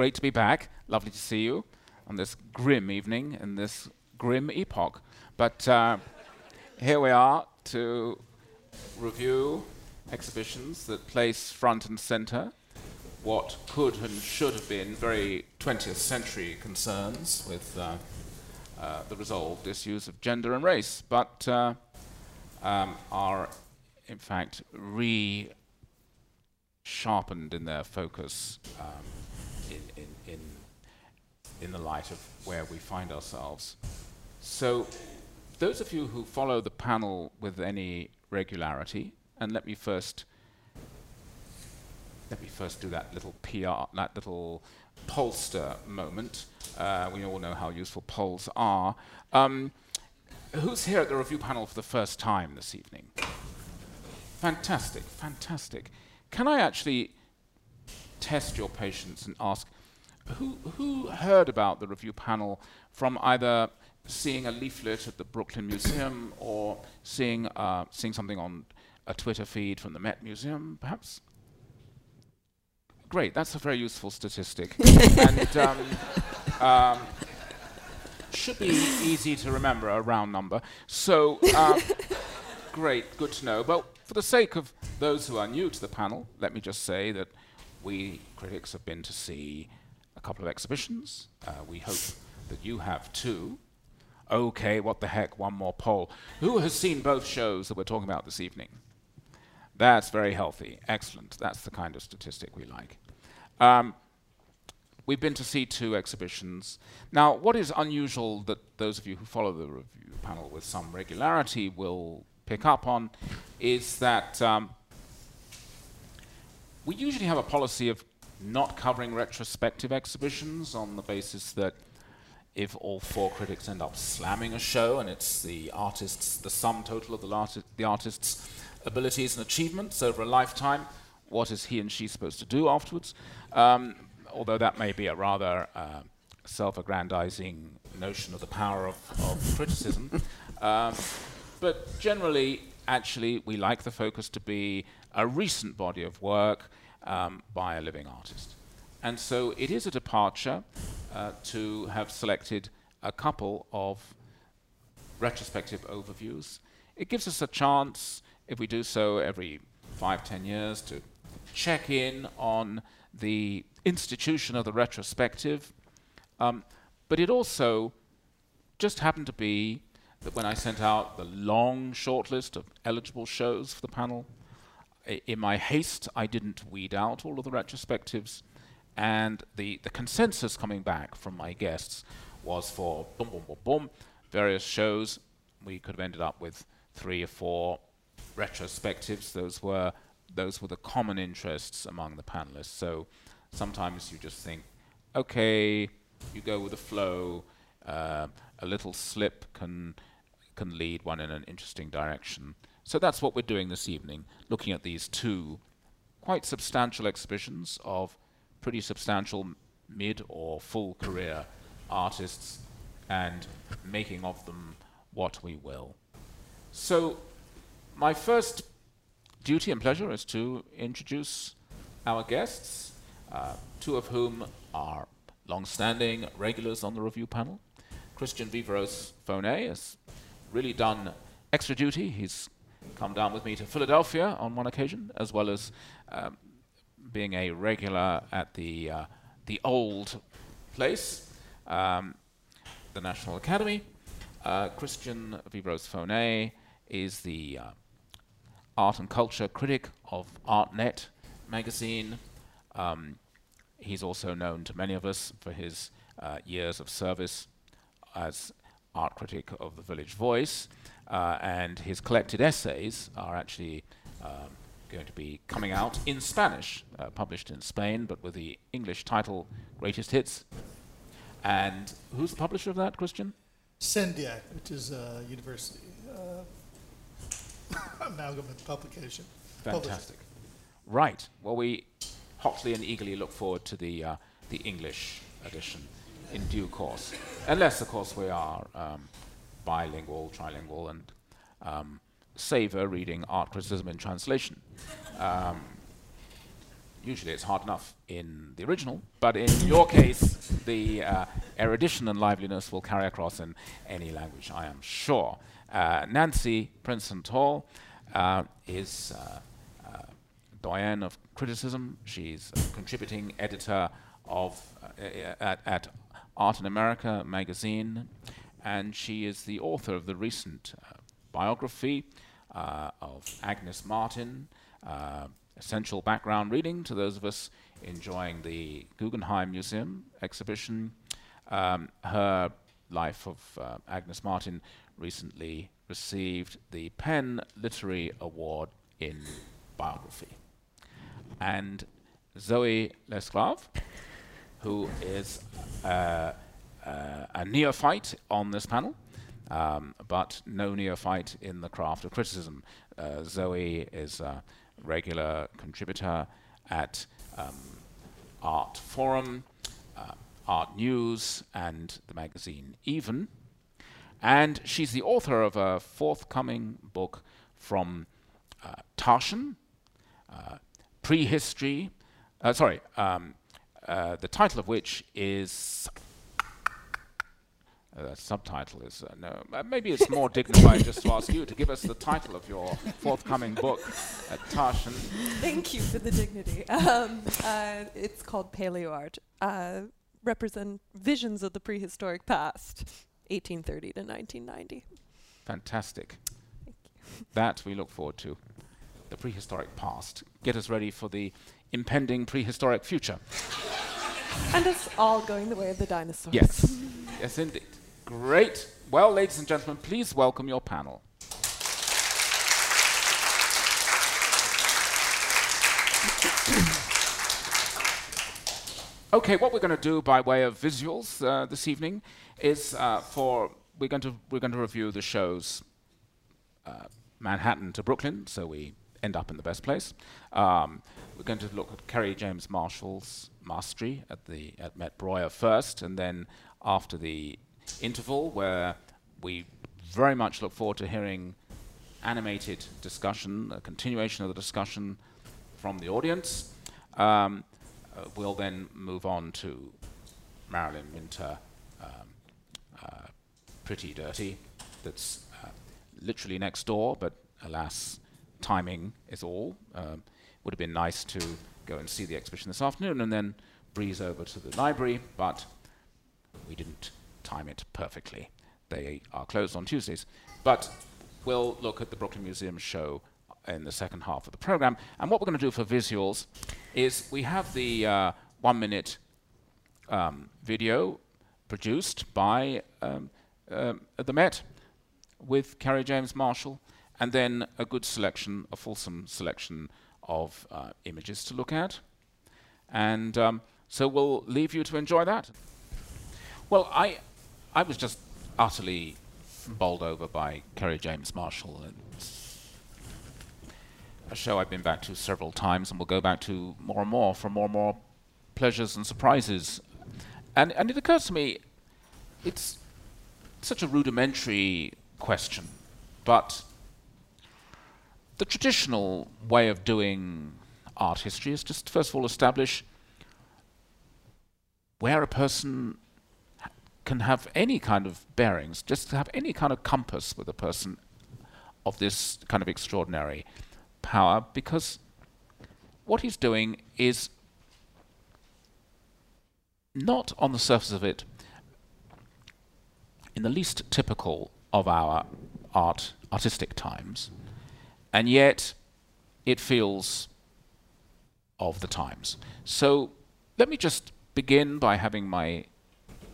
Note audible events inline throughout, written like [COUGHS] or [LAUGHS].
great to be back. Lovely to see you on this grim evening in this grim epoch. But uh, here we are to review exhibitions that place front and center what could and should have been very 20th century concerns with uh, uh, the resolved issues of gender and race, but uh, um, are in fact re sharpened in their focus um, in, in, in, in the light of where we find ourselves. So, those of you who follow the panel with any regularity, and let me first let me first do that little PR, that little pollster moment. Uh, we all know how useful polls are. Um, who's here at the review panel for the first time this evening? Fantastic, fantastic. Can I actually test your patience and ask who, who heard about the review panel from either seeing a leaflet at the Brooklyn Museum or seeing, uh, seeing something on a Twitter feed from the Met Museum, perhaps? Great, that's a very useful statistic. [LAUGHS] and um, um, should be easy to remember, a round number. So, um, [LAUGHS] great, good to know. But for the sake of those who are new to the panel, let me just say that we critics have been to see a couple of exhibitions. Uh, we hope that you have too. Okay, what the heck, one more poll. Who has seen both shows that we're talking about this evening? That's very healthy. Excellent. That's the kind of statistic we like. Um, we've been to see two exhibitions. Now, what is unusual that those of you who follow the review panel with some regularity will pick up on is that um, we usually have a policy of not covering retrospective exhibitions on the basis that if all four critics end up slamming a show and it's the artist's, the sum total of the, arti- the artist's abilities and achievements over a lifetime. What is he and she supposed to do afterwards? Um, although that may be a rather uh, self-aggrandizing notion of the power of, of criticism. [LAUGHS] Um, but generally, actually, we like the focus to be a recent body of work um, by a living artist. And so it is a departure uh, to have selected a couple of retrospective overviews. It gives us a chance if we do so every five, ten years, to check in on the institution of the retrospective. Um, but it also just happened to be that when I sent out the long shortlist of eligible shows for the panel, in my haste, I didn't weed out all of the retrospectives, and the, the consensus coming back from my guests was for boom, boom, boom, boom, various shows. We could have ended up with three or four retrospectives. Those were those were the common interests among the panelists. So sometimes you just think, okay, you go with the flow. Uh, a little slip can can lead one in an interesting direction. So that's what we're doing this evening, looking at these two quite substantial exhibitions of pretty substantial mid or full career artists and making of them what we will. So my first duty and pleasure is to introduce our guests, uh, two of whom are long-standing regulars on the review panel. Christian Viveros Fonet has really done extra duty. He's come down with me to Philadelphia on one occasion, as well as um, being a regular at the uh, the old place, um, the National Academy. Uh, Christian Viveros-Fauné is the uh, art and culture critic of ArtNet magazine. Um, he's also known to many of us for his uh, years of service as art critic of the Village Voice, uh, and his collected essays are actually um, going to be coming out in Spanish, uh, published in Spain, but with the English title Greatest Hits. And who's the publisher of that, Christian? CENDEAC, which is a university uh, [LAUGHS] amalgamate publication. Fantastic. Right. Well, we hotly and eagerly look forward to the uh, the English edition in due course, unless, of course, we are um, bilingual, trilingual, and um, savor reading art criticism in translation. Um, usually it's hard enough in the original, but in your case, the uh, erudition and liveliness will carry across in any language, I am sure. Uh, Nancy Princenthal uh, is uh, uh, doyen of criticism. She's a contributing editor of uh, at, at Art in America magazine, and she is the author of the recent biography of Agnes Martin essential background reading to those of us enjoying the Guggenheim Museum exhibition. Um, her life of uh, Agnes Martin recently received the PEN Literary Award in biography. And Zoe Lescaze, who is uh, uh, a neophyte on this panel, um, but no neophyte in the craft of criticism. Uh, Zoe is uh, regular contributor at um, Art Forum, uh, Art News, and the magazine Even. And she's the author of a forthcoming book from uh, Taschen, uh, Prehistory, uh, sorry, um, uh, the title of which is uh, subtitle is uh, no. Uh, maybe it's more dignified just to ask you to give us the title of your forthcoming book, uh. Thank you for the dignity. [LAUGHS] Um, uh, it's called Paleo Art. Uh, represent visions of the prehistoric past, 1830 to 1990. Fantastic. [LAUGHS] That we look forward to. The prehistoric past. Get us ready for the impending prehistoric future. And us all going the way of the dinosaurs. Yes. yes, indeed. Great. Well, ladies and gentlemen, please welcome your panel. [COUGHS] okay, what we're going to do by way of visuals uh, this evening is uh, for we're going to we're going to review the shows uh, Manhattan to Brooklyn, so we end up in the best place. Um, we're going to look at Kerry James Marshall's mastery at the at Met Breuer first, and then after the interval where we very much look forward to hearing animated discussion, a continuation of the discussion from the audience. Um, uh, we'll then move on to Marilyn Minter, um, uh, Pretty Dirty, that's uh, literally next door, but alas, timing is all. Um, would have been nice to go and see the exhibition this afternoon and then breeze over to the library, but we didn't time it perfectly. They are closed on Tuesdays. But we'll look at the Brooklyn Museum show in the second half of the program. And what we're going to do for visuals is we have the uh, one minute um, video produced by um, um, the Met with Kerry James Marshall, and then a good selection, a fulsome selection of uh, images to look at. And um, so we'll leave you to enjoy that. Well, I, I was just utterly bowled over by Kerry James Marshall. It's a show I've been back to several times and will go back to more and more for more and more pleasures and surprises. And, and it occurs to me, it's such a rudimentary question, but the traditional way of doing art history is just first of all establish where a person can have any kind of bearings, just to have any kind of compass with a person of this kind of extraordinary power, because what he's doing is not on the surface of it in the least typical of our art artistic times, and yet it feels of the times. So let me just begin by having my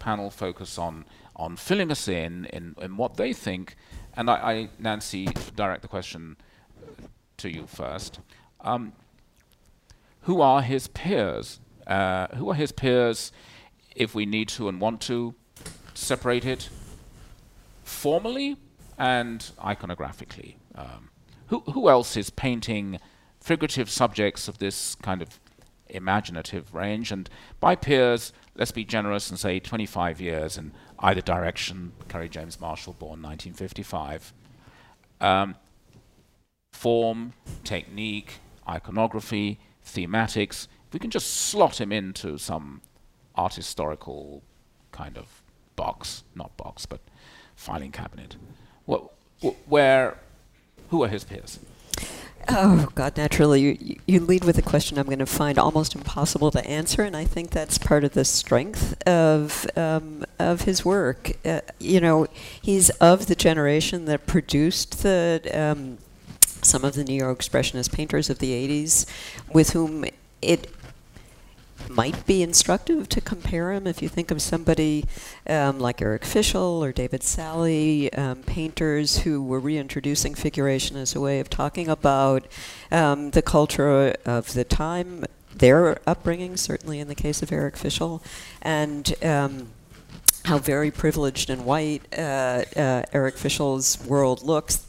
panel focus on on filling us in in, in what they think. And I, I Nancy, direct the question to you first. Um, who are his peers? Uh, who are his peers, if we need to and want to separate it formally and iconographically? Um, who, who else is painting figurative subjects of this kind of imaginative range? And by peers, let's be generous and say 25 years in either direction. Kerry James Marshall, born 1955. Um, form, technique, iconography, thematics, If we can just slot him into some art historical kind of box, not box, but filing cabinet. Wh- where, who are his peers? Oh, God, naturally, you, you lead with a question I'm going to find almost impossible to answer, and I think that's part of the strength of, um, of his work. Uh, you know, he's of the generation that produced the, um, some of the Neo Expressionist painters of the 80s, with whom it might be instructive to compare them if you think of somebody um, like Eric Fischl or David Salle, um, painters who were reintroducing figuration as a way of talking about um, the culture of the time, their upbringing, certainly in the case of Eric Fischl, and um, how very privileged and white uh, uh, Eric Fischl's world looks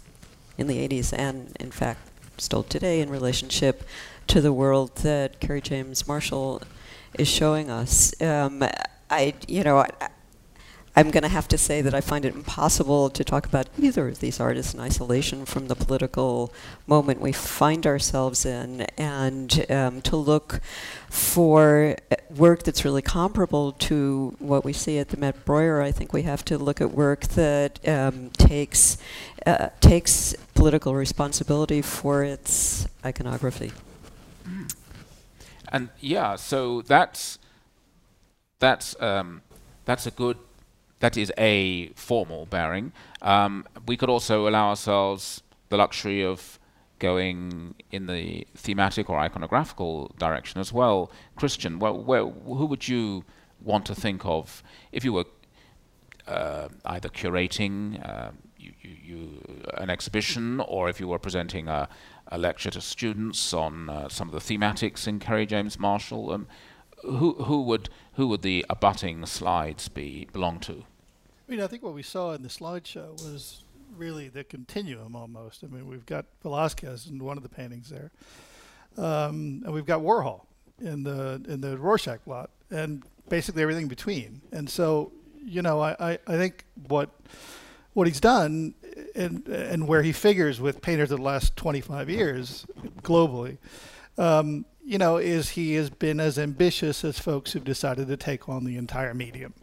in the 80s and, in fact, still today in relationship to the world that Kerry James Marshall is showing us. Um, I, you know, I, I'm going to have to say that I find it impossible to talk about either of these artists in isolation from the political moment we find ourselves in, and um, to look for work that's really comparable to what we see at the Met Breuer. I think we have to look at work that um, takes uh, takes political responsibility for its iconography. And yeah, so that's that's um, that's a good that is a formal bearing. Um, we could also allow ourselves the luxury of going in the thematic or iconographical direction as well. Christian, well, where, who would you want to think of if you were uh, either curating uh, you, you, you, an exhibition or if you were presenting a, a lecture to students on uh, some of the thematics in Kerry James Marshall. Um, who who would who would the abutting slides be belong to? I mean, I think what we saw in the slideshow was really the continuum almost. I mean, we've got Velázquez in one of the paintings there, um, and we've got Warhol in the in the Rorschach lot, and basically everything between. And so, you know, I, I, I think what what he's done and and where he figures with painters of the last 25 years globally, um, you know, is he has been as ambitious as folks who've decided to take on the entire medium,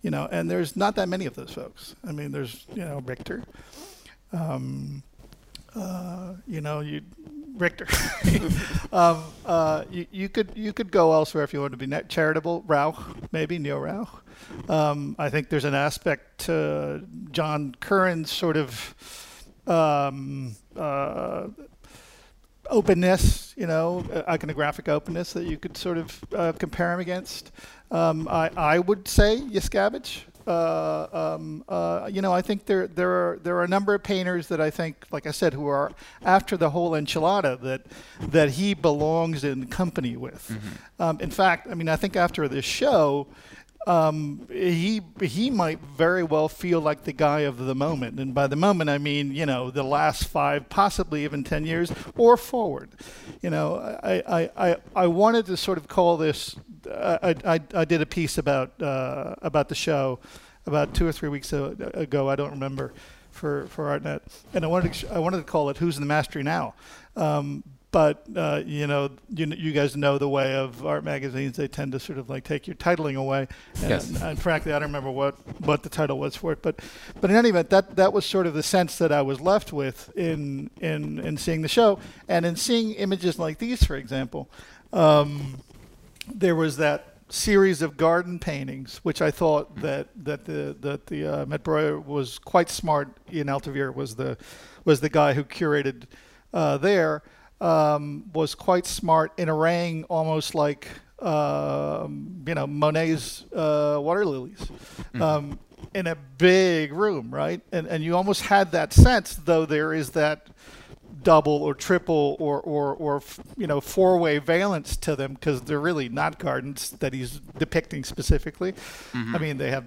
you know, and there's not that many of those folks. I mean, there's you know Richter, um, uh, you know, you Richter. [LAUGHS] um, uh, you, you, could you could go elsewhere if you want to be charitable. Rauch, maybe Neo Rauch. Um, I think there's an aspect to John Currin's sort of um, uh, openness, you know, iconographic openness that you could sort of uh, compare him against. Um, I, I would say Yuskavage. Uh, um, uh, you know, I think there there are there are a number of painters that I think, like I said, who are after the whole enchilada that that he belongs in company with. Mm-hmm. Um, in fact, I mean, I think after this show, um, he he might very well feel like the guy of the moment, and by the moment I mean you know the last five, possibly even ten years or forward. You know, I I, I, I wanted to sort of call this. I, I, I did a piece about uh, about the show about two or three weeks ago. I don't remember for for ArtNet, and I wanted to, I wanted to call it "Who's in the Mastery Now." Um, but uh, you know, you, you guys know the way of art magazines; they tend to sort of like take your titling away. And, yes. and frankly, I don't remember what, what the title was for it. But but in any event, that that was sort of the sense that I was left with in in in seeing the show and in seeing images like these, for example. Um, there was that series of garden paintings, which I thought mm. that that the that the uh, Met Breuer was quite smart. Ian Alteveer was the was the guy who curated uh, there um, was quite smart in arraying almost like uh, you know Monet's uh, water lilies mm-hmm. um, in a big room, right? And and you almost had that sense, though there is that double or triple or or or you know four way valence to them because they're really not gardens that he's depicting specifically. Mm-hmm. I mean, they have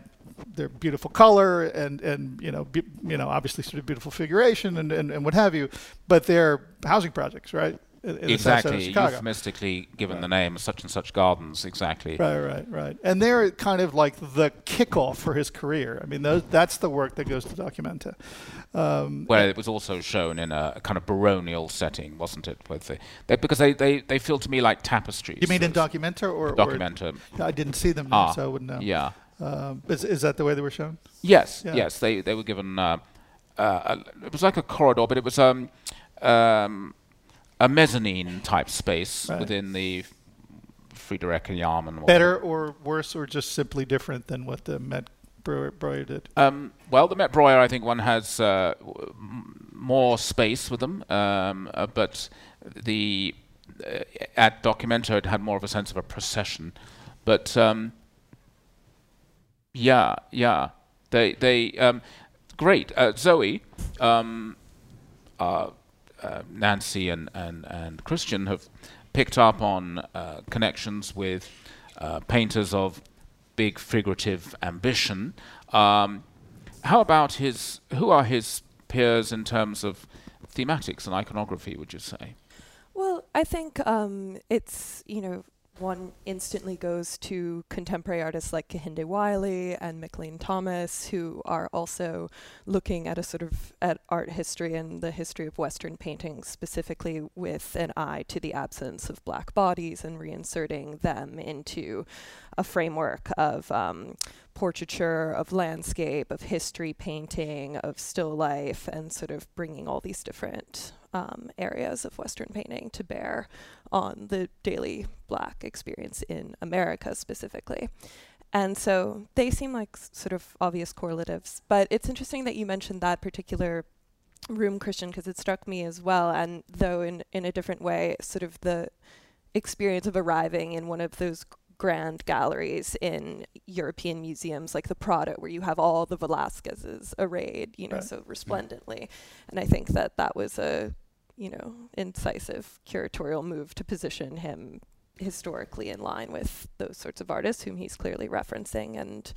their beautiful color and and you know be, you know obviously sort of beautiful figuration and, and, and what have you, but they're housing projects, right? in, in exactly, euphemistically given Right. the name such and such gardens. Exactly. Right, right, right. And they're kind of like the kickoff for his career. I mean, those, that's the work that goes to Documenta. Um, Where it was also shown in a, kind of baronial setting, wasn't it? With the, they, because they, they, they feel to me like tapestries. you mean in Documenta or? or- Documenta. I didn't see them, Ah, so I wouldn't know. Yeah. Um, is, is that the way they were shown? Yes, Yeah. yes, they they were given. Uh, uh, a- it was like a corridor, but it was um, um, a mezzanine type space Right. within the Fridericianum. and what- Better or worse or just simply different than what the Met Breuer, Breuer did? Um, well, the Met Breuer, I think one has uh, more space with them, um, uh, but the uh, at Documenta it had more of a sense of a procession. But um, yeah, yeah, they they um, great. Uh, Zoe, um, uh, uh, Nancy, and, and and Christian have picked up on uh, connections with uh, painters of big figurative ambition. Um, how about his? Who are his peers in terms of thematics and iconography? Would you say? Well, I think um, it's, you know, one instantly goes to contemporary artists like Kehinde Wiley and Mickalene Thomas, who are also looking at a sort of at art history and the history of Western painting, specifically with an eye to the absence of black bodies and reinserting them into a framework of um, portraiture, of landscape, of history painting, of still life, and sort of bringing all these different um, areas of Western painting to bear on the daily black experience in America specifically. And so they seem like s- sort of obvious correlatives. But it's interesting that you mentioned that particular room, Christian, because it struck me as well. And though in, in a different way, sort of the experience of arriving in one of those grand galleries in European museums like the Prado, where you have all the Velasquez's arrayed, you know, Right. so resplendently. And I think that that was a, you know, incisive curatorial move to position him historically in line with those sorts of artists whom he's clearly referencing and,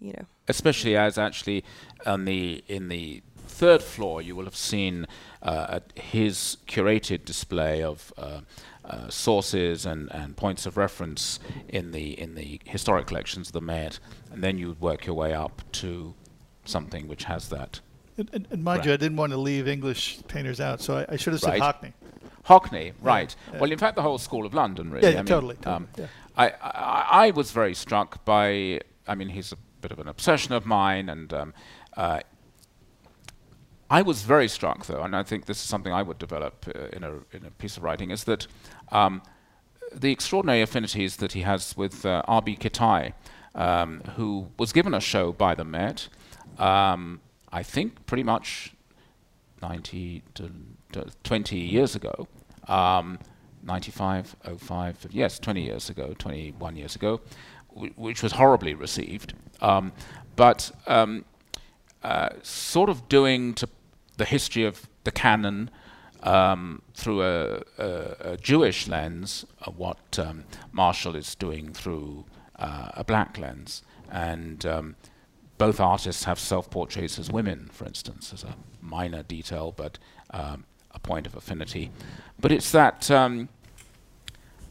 you know, especially as actually on the in the third floor you will have seen uh, his curated display of uh, uh, sources and, and points of reference in the in the historic collections of the Met, and then you would work your way up to something which has that. And, and, and mind Right. you, I didn't want to leave English painters out, so I, I should have said Right. Hockney. Hockney, right? yeah. Well, in fact, the whole School of London, really. Yeah, I mean, totally. totally um, yeah. I, I I was very struck by. I mean, he's a bit of an obsession of mine, and um, uh, I was very struck, though, and I think this is something I would develop uh, in a in a piece of writing, is that um, the extraordinary affinities that he has with uh, R.B. Kitaj, um, who was given a show by the Met. Um, I think pretty much 90 to, to 20 years ago, um, 95, 05, yes, 20 years ago, 21 years ago, which was horribly received, um, but um, uh, sort of doing to the history of the canon um, through a, a, a Jewish lens, uh, what um, Marshall is doing through uh, a black lens, and um, both artists have self-portraits as women, for instance, as a minor detail, but um, a point of affinity. But it's that um,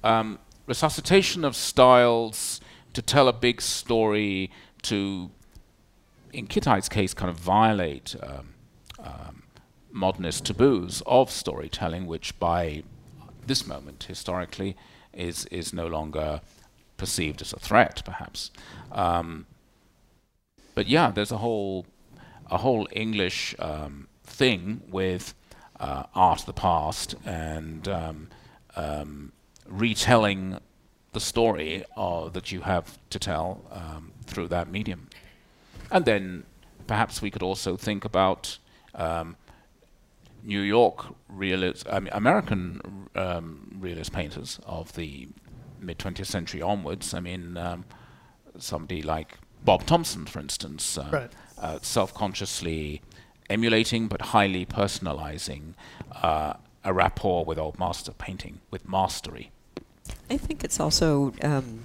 um, resuscitation of styles to tell a big story, to, in Kitaj's case, kind of violate um, um, modernist taboos of storytelling, which by this moment, historically, is is no longer perceived as a threat, perhaps. Um, but yeah, there's a whole a whole English um, thing with uh, art of the past and um, um, retelling the story uh, that you have to tell um, through that medium. And then perhaps we could also think about um, New York realist, I mean, American um, realist painters of the mid 20th century onwards. I mean, somebody like Bob Thompson, for instance, uh, Right. uh, self-consciously emulating but highly personalizing uh, a rapport with old master painting, with mastery. I think it's also um,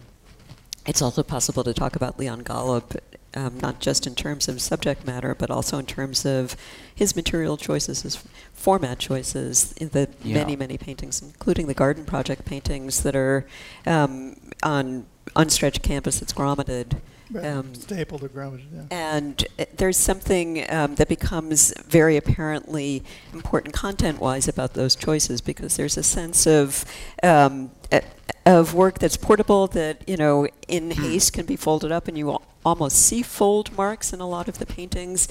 it's also possible to talk about Leon Golub um, not just in terms of subject matter, but also in terms of his material choices, his format choices, the Yeah. many, many paintings, including the Garden Project paintings that are um, on unstretched canvas that's grommeted. Right. Um, Stapled or grommeted, yeah. And uh, there's something um, that becomes very apparently important content-wise about those choices because there's a sense of um, uh, of work that's portable that you know in haste can be folded up and you al- almost see fold marks in a lot of the paintings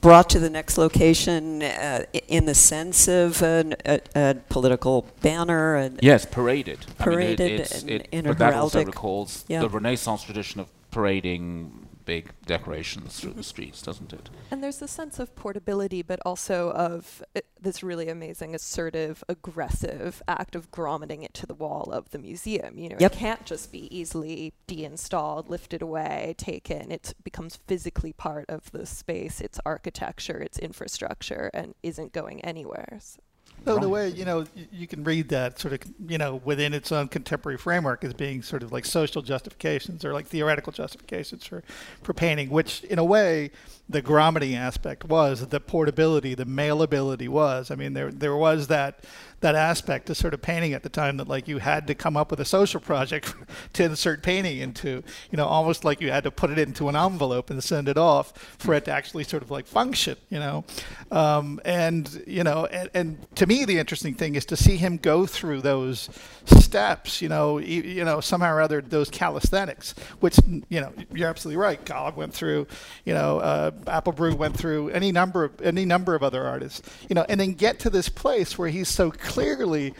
brought to the next location uh, in the sense of an, a, a political banner and Yes, paraded. I mean, it- Paraded it's- in- it- in a but that also recalls yeah. the Renaissance tradition of parading big decorations through the streets, doesn't it? And there's a sense of portability, but also of uh, this really amazing, assertive, aggressive act of grommeting it to the wall of the museum. You know, Yep. it can't just be easily deinstalled, lifted away, taken. It becomes physically part of the space, its architecture, its infrastructure, and isn't going anywhere. So. So in a way, you know, you can read that sort of, you know, within its own contemporary framework as being sort of like social justifications or like theoretical justifications for, for painting, which in a way, the grommeting aspect was, the portability, the mailability was. I mean, there there was that that aspect to sort of painting at the time that like you had to come up with a social project [LAUGHS] to insert painting into, you know, almost like you had to put it into an envelope and send it off for it to actually sort of like function, you know. Um, and you know, and, and to me, the interesting thing is to see him go through those steps. You know, you know, somehow or other, those calisthenics, which you know, you're absolutely right. Gog went through, you know, uh, Applebroog went through any number of any number of other artists. You know, and then get to this place where he's so clearly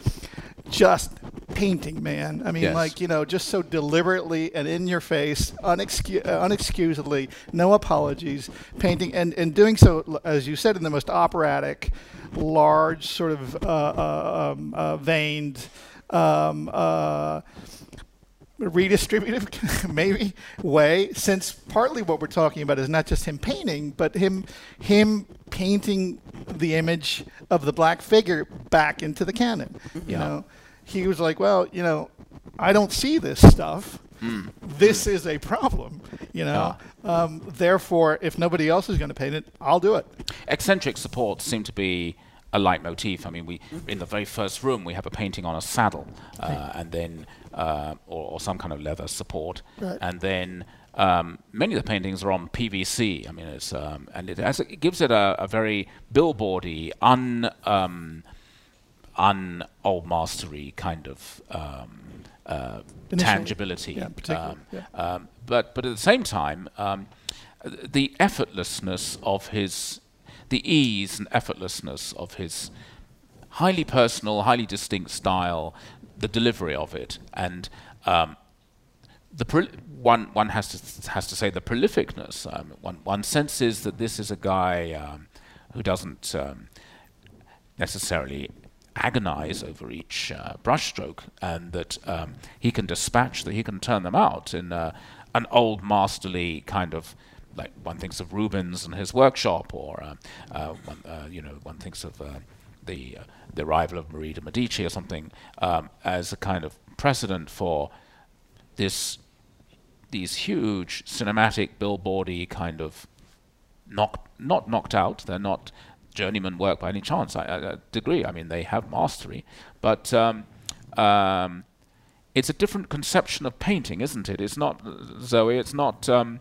just painting, man. I mean, Yes. like you know, just so deliberately and in your face, unexcu- uh, unexcusedly, no apologies, painting and and doing so, as you said, in the most operatic, large, sort of uh, uh, um, uh, veined. Um, uh, redistributive [LAUGHS] maybe way since partly what we're talking about is not just him painting but him him painting the image of the black figure back into the canon. You Yeah. know? He was like well you know i don't see this stuff. This is a problem you know? Um, therefore if nobody else is going to paint it i'll do it. Eccentric supports seem to be a leitmotif. I mean, we in the very first room we have a painting on a saddle, uh, and then uh, or, or some kind of leather support, Right. and then um, many of the paintings are on PVC. I mean, it's um, and it, has, it gives it a, a very billboardy, un um, un old mastery kind of um, uh, tangibility. yeah, Um, yeah. um, but but at the same time, um, the effortlessness of his, the ease and effortlessness of his highly personal, highly distinct style, the delivery of it, and um, the one one has to has to say the prolificness. Um, one one senses that this is a guy um, who doesn't um, necessarily agonize over each uh, brushstroke, and that um, he can dispatch that he can turn them out in uh, an old masterly kind of like one thinks of Rubens and his workshop, or uh, uh, one, uh, you know one thinks of the the arrival of Marie de Medici or something um, as a kind of precedent for this these huge cinematic billboardy kind of knock, not knocked out. They're not journeyman work by any chance. I, I, I degree. I mean, they have mastery, but um, um, it's a different conception of painting, isn't it? It's not Zoe. It's not. Um,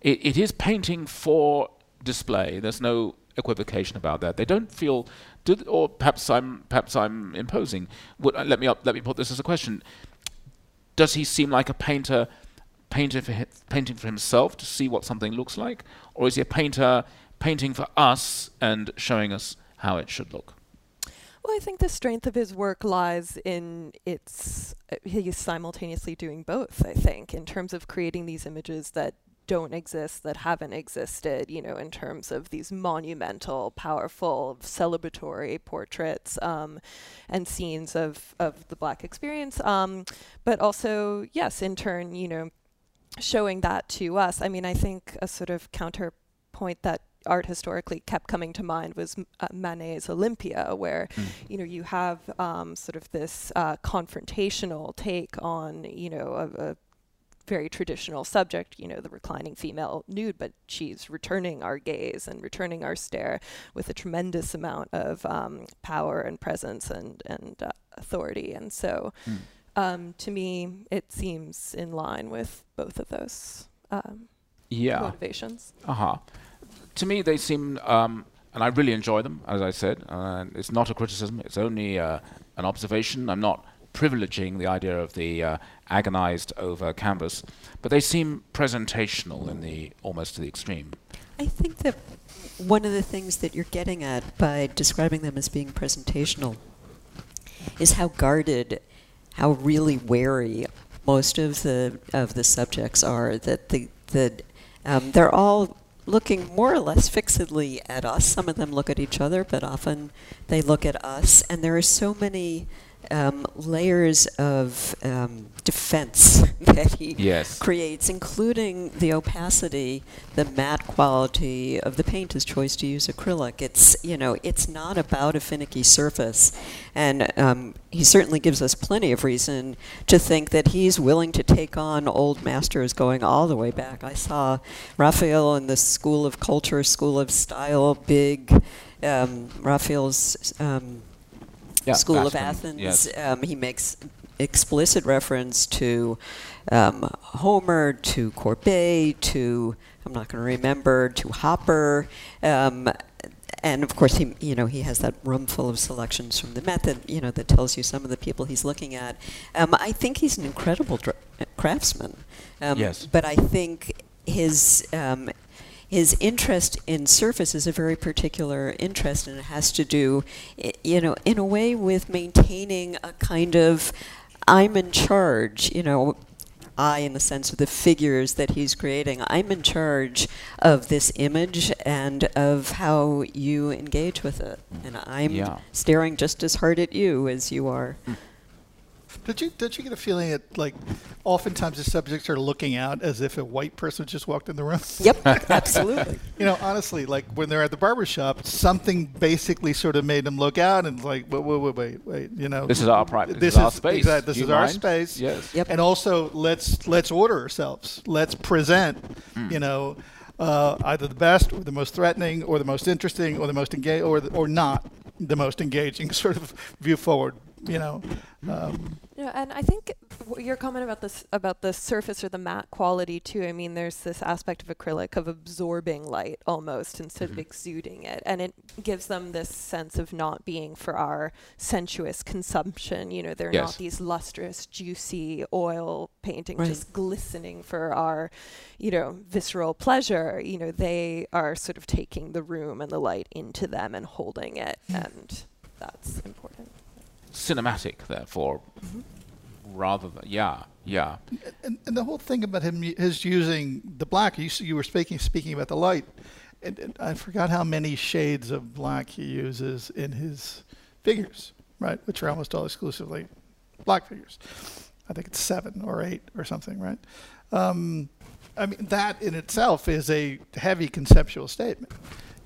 it, it is painting for display. There's no equivocation about that. They don't feel. Do th- or perhaps I'm perhaps I'm imposing. Would, uh, let me up, let me put this as a question. Does he seem like a painter? Painter for hi- painting for himself to see what something looks like, or is he a painter painting for us and showing us how it should look? Well, I think the strength of his work lies in its. Uh, he's simultaneously doing both, I think, in terms of creating these images that don't exist, that haven't existed, you know, in terms of these monumental, powerful, celebratory portraits um, and scenes of, of the Black experience. Um, but also, yes, in turn, you know, showing that to us. I mean, I think a sort of counterpoint that art historically kept coming to mind was uh, Manet's Olympia, where you know you have um, sort of this uh, confrontational take on you know a, a very traditional subject, you know, the reclining female nude, but she's returning our gaze and returning our stare with a tremendous amount of um, power and presence and and uh, authority. And so, Mm. um, to me, it seems in line with both of those um, Yeah. motivations. Uh huh. To me, they seem, um, and I really enjoy them, as I said. Uh, it's not a criticism, it's only uh, an observation. I'm not privileging the idea of the uh, agonized over canvas, but they seem presentational in the almost to the extreme. I think that one of the things that you're getting at by describing them as being presentational is how guarded, how really wary most of the of the subjects are. That the that um, they're all looking more or less fixedly at us. Some of them look at each other, but often they look at us. And there are so many um, layers of um, defense [LAUGHS] that he Yes. creates, including the opacity, the matte quality of the paint. His choice to use acrylic. It's you know, it's not about a finicky surface, and um, he certainly gives us plenty of reason to think that he's willing to take on old masters going all the way back. I saw Raphael in the School of Culture, School of Style, big. Um, Raphael's um, Yeah, School of Athens. yes. Um, he makes explicit reference to um, Homer, to Courbet, to I'm not going to remember, to Hopper, um, and of course he you know he has that room full of selections from the method you know that tells you some of the people he's looking at. Um, I think he's an incredible dra- craftsman. Um, Yes. But I think his um, his interest in surface is a very particular interest, and it has to do, you know, in a way with maintaining a kind of I'm in charge, you know. I, in the sense of the figures that he's creating, I'm in charge of this image and of how you engage with it. And I'm Yeah. staring just as hard at you as you are. Mm. Did you did you get a feeling that like oftentimes the subjects are looking out as if a white person just walked in the room? Yep, [LAUGHS] absolutely. You know, honestly, like when they're at the barber shop, something basically sort of made them look out and like, wait, wait, wait, wait, wait you know, This is our private. This, is our space. exact- this Do is you our space. Yes. Yep. And also, let's let's order ourselves. Let's present, Hmm. you know, uh, either the best or the most threatening or the most interesting or the most engaged or the, or not the most engaging [LAUGHS] sort of view forward. You know, um, Yeah, and I think your comment about this about the surface or the matte quality too. I mean, there's this aspect of acrylic of absorbing light almost instead of exuding it, and it gives them this sense of not being for our sensuous consumption. You know, they're Yes. not these lustrous, juicy oil paintings Right. just glistening for our, you know, visceral pleasure. You know, they are sort of taking the room and the light into them and holding it, and that's important. Cinematic, therefore, rather than yeah, yeah. and, and the whole thing about him his using the black. You you were speaking speaking about the light, and, and I forgot how many shades of black he uses in his figures, right? Which are almost all exclusively black figures. I think it's seven or eight or something, right? Um, I mean, that in itself is a heavy conceptual statement.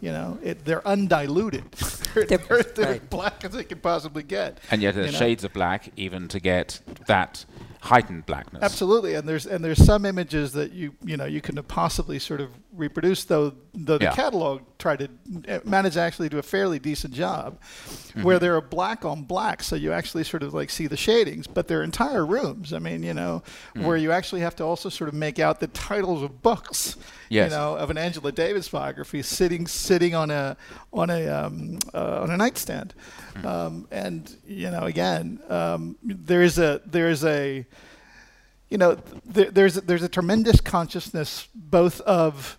You know, it, they're undiluted. [LAUGHS] they're, They're- they're, they're right. black as they can possibly get. And yet, there's you know? shades of black even to get that heightened blackness. Absolutely, and there's and there's some images that you you know you can possibly sort of reproduce, though though the Yeah. catalog tried to uh, manage to actually do a fairly decent job, Mm-hmm. where they're black on black, so you actually sort of like see the shadings, but they're entire rooms. I mean, you know, Mm. where you actually have to also sort of make out the titles of books. Yes. You know, of an Angela Davis biography sitting sitting on a on a um, uh, on a nightstand, Mm. um, and you know, again, um, there is a there is a you know, there, there's there's a tremendous consciousness both of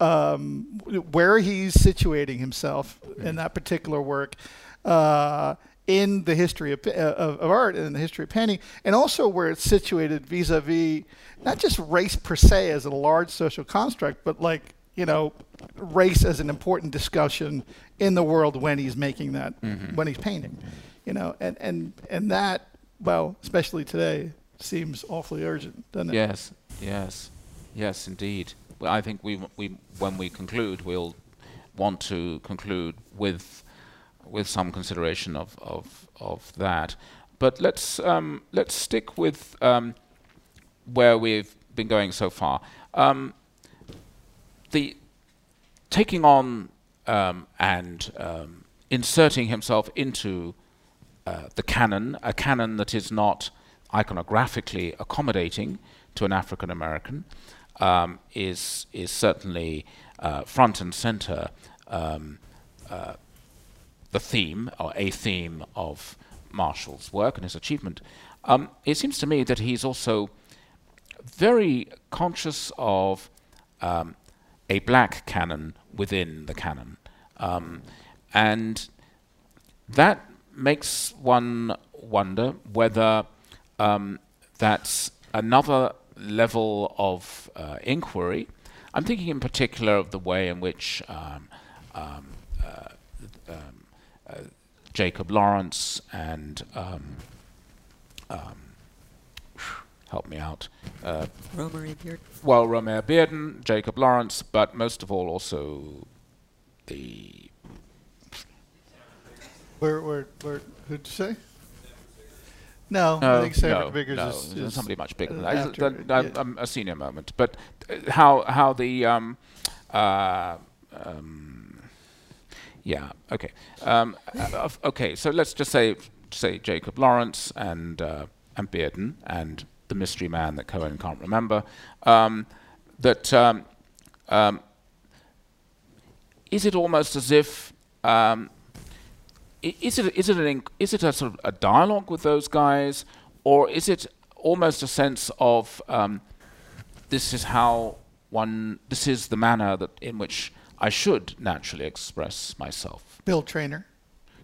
um, where he's situating himself in that particular work, uh, in the history of, uh, of, of art and in the history of painting, and also where it's situated vis-a-vis not just race per se as a large social construct, but like you know, race as an important discussion in the world when he's making that when he's painting, you know, and and and that well, especially today, seems awfully urgent, doesn't it? Yes, yes, yes, indeed. I think we, we, when we conclude, we'll want to conclude with, with some consideration of, of, of that. But let's, um, let's stick with um, where we've been going so far. Um, the taking on um, and um, inserting himself into uh, the canon, a canon that is not iconographically accommodating to an African American, um, is is certainly uh, front and center um, uh, the theme or a theme of Marshall's work and his achievement. Um, it seems to me that he's also very conscious of um, a black canon within the canon. Um, and that makes one wonder whether um, that's another level of uh, inquiry. I'm thinking in particular of the way in which um, um, uh, um, uh, Jacob Lawrence and um, help me out. Uh, Romare Bearden. well, Romare Bearden, Jacob Lawrence, but most of all also the Where, where, where, who'd you say? No, no, I think Cedric no, Biggers no, is, is somebody much bigger than that. after that- yeah. um, a senior moment, but uh, how how the um, uh, um, yeah okay um, uh, okay so let's just say say Jacob Lawrence and uh, and Bearden and the mystery man that Cohen can't remember um, that um, um, is it almost as if um, is it is it an is it a sort of a dialogue with those guys, or is it almost a sense of um, this is how one this is the manner that in which I should naturally express myself? Bill Traylor.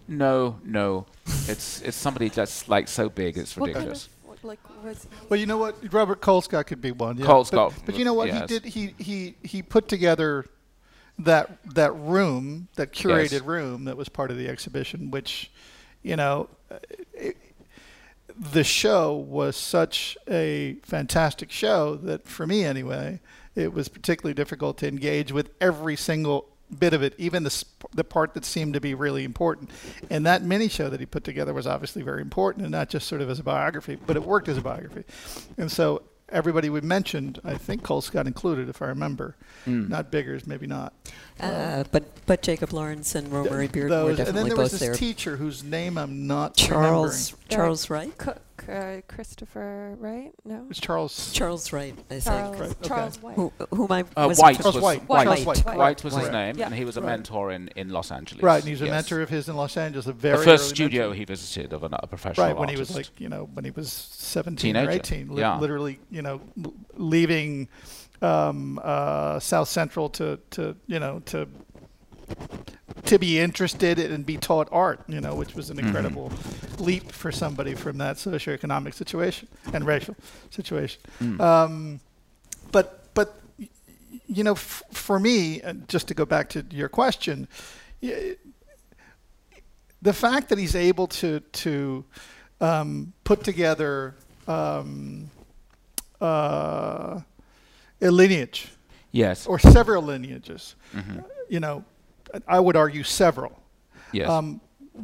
No, no, it's it's somebody that's like so big it's What kind ridiculous. of, what, like, Well, you know what? Robert Colescott could be one. Yeah. Colescott, But, but you know what? yes. He did. He he he put together that that room, that curated Yes. room that was part of the exhibition, which, you know, it, the show was such a fantastic show that for me anyway, it was particularly difficult to engage with every single bit of it, even the sp- the part that seemed to be really important. And that mini show that he put together was obviously very important, and not just sort of as a biography, but it worked as a biography. And so everybody we mentioned, I think Colescott included, if I remember, Mm. not Biggers, maybe not. Uh, but but Jacob Lawrence and Romare Bearden Those- were and then there both was this there. teacher whose name I'm not Charles remembering. Charles Wright. Cook, uh, Christopher, right? No. It's Charles. Charles Wright, I think. Charles, Right, okay. Charles White. Who, whom I Uh, was White Charles was White. White. Charles White. White. White was his name, Yeah. and he was a Right. mentor in, in Los Angeles. Right, and he was a Yes. mentor of his in Los Angeles, a very The first studio mentor. he visited of an, a professional right when he was like you know when he was 17 or 18 li- yeah. literally you know l- leaving um, uh, south central to to you know to to be interested in and be taught art you know which was an Mhm. incredible leap for somebody from that socioeconomic situation and racial situation Mm. um, but but you know f- for me just to go back to your question the fact that he's able to to um, put together um, uh, a lineage yes. or several lineages, hmm you know, I would argue several. Yes. Um,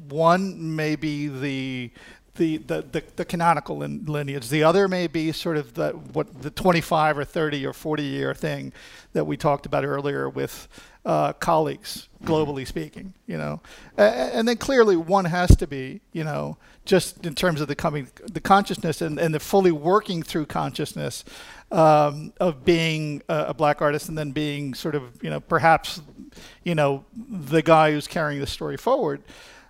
one may be the the, the, the, the canonical lin- lineage. The other may be sort of the what the 25 or 30 or 40 year thing that we talked about earlier with uh, colleagues, globally speaking. You know, A- a- and then clearly one has to be, you know, just in terms of the coming the consciousness and, and the fully working through consciousness um, of being a, a black artist and then being sort of you know perhaps you know the guy who's carrying the story forward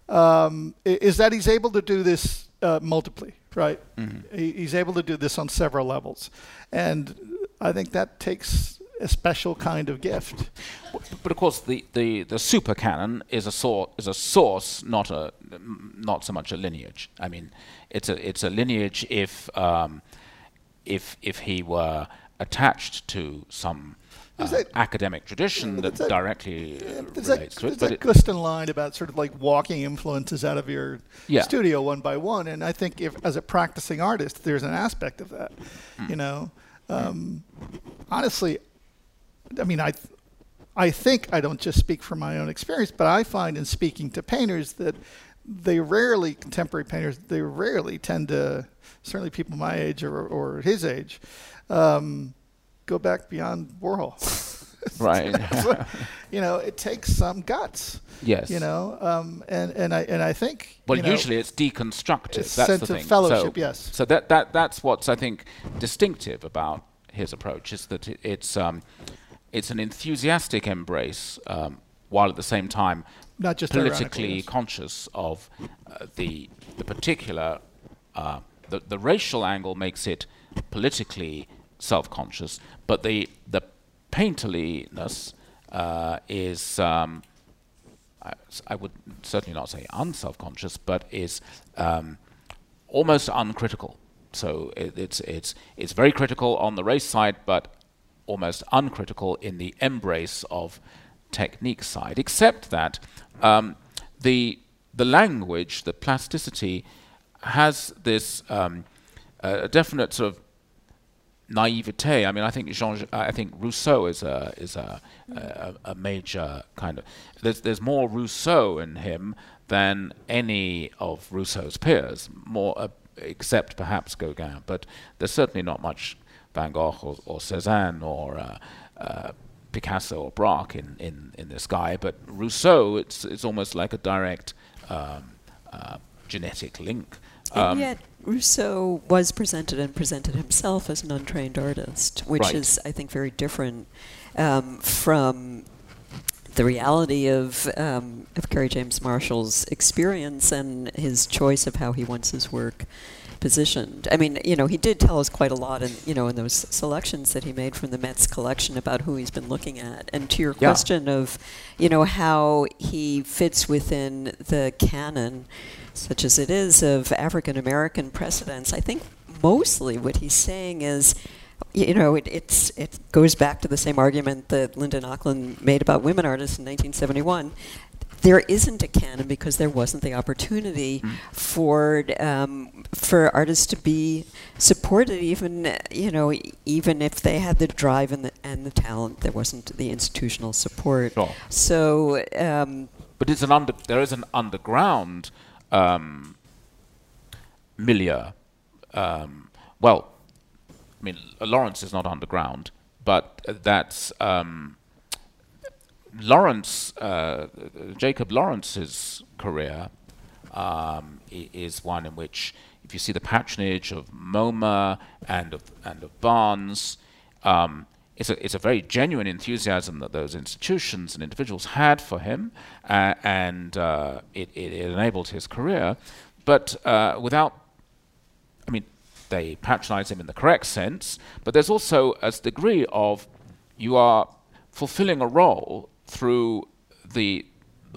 um, is that he's able to do this uh, multiply, right? Mhm. He, he's able to do this on several levels, and I think that takes a special kind of gift. But of course, the, the, the super canon is a source is a source, not a not so much a lineage. I mean, it's a it's a lineage if um, if if he were attached to some uh, that- academic tradition that, that- directly relates that, to there's it. But that Guston line about sort of like walking influences out of your Yeah. studio one by one, and I think if as a practicing artist, there's an aspect of that. Hmm. You know, um, honestly, I mean, I, I think I don't just speak from my own experience, but I find in speaking to painters that they rarely contemporary painters they rarely tend to certainly people my age or, or his age um, go back beyond Warhol. [LAUGHS] right. you know, it takes some guts. yes. You know, um, and and I and I think. Well, you know, usually it's deconstructive. it's that's sense the of fellowship, So, yes. So that that that's what's I think distinctive about his approach is that it, it's um, it's an enthusiastic embrace um, while at the same time Not just politically conscious of uh, the the particular uh, the the racial angle makes it politically self-conscious, but the the painterliness uh, is. Um, I, I would certainly not say unself-conscious, but is um, almost uncritical. So it, it's it's it's very critical on the race side, but almost uncritical in the embrace of technique side. Except that um, the the language, the plasticity, has this um, uh, definite sort of naivete. I mean, I think Jean, I think Rousseau is a is a, a, a major kind of. There's there's more Rousseau in him than any of Rousseau's peers. More, uh, except perhaps Gauguin, but there's certainly not much Van Gogh or, or Cézanne or. Uh, uh, Picasso or Braque in, in, in this guy, but Rousseau, it's it's almost like a direct um, uh, genetic link. And Um, yet, Rousseau was presented and presented himself as an untrained artist, which Right. is, I think, very different um, from the reality of um, of Kerry James Marshall's experience and his choice of how he wants his work positioned. I mean, you know, he did tell us quite a lot in you know in those selections that he made from the Met's collection about who he's been looking at. And to your Yeah. question of, you know, how he fits within the canon, such as it is, of African American precedents, I think mostly what he's saying is. You know, it, it's it goes back to the same argument that Linda Nochlin made about women artists in 1971 there isn't a canon because there wasn't the opportunity for um, for artists to be supported, even you know, even if they had the drive and the and the talent, there wasn't the institutional support. Sure. So. Um, But it's an under, there is an underground um, milieu. Um, well, I mean, Lawrence is not underground, but that's um, Lawrence, uh, Jacob Lawrence's career um, is one in which, if you see the patronage of MoMA and of and of Barnes, um, it's a it's a very genuine enthusiasm that those institutions and individuals had for him, uh, and uh, it, it it enabled his career, but uh, without I mean, they patronize him in the correct sense, but there's also a degree of you are fulfilling a role through the,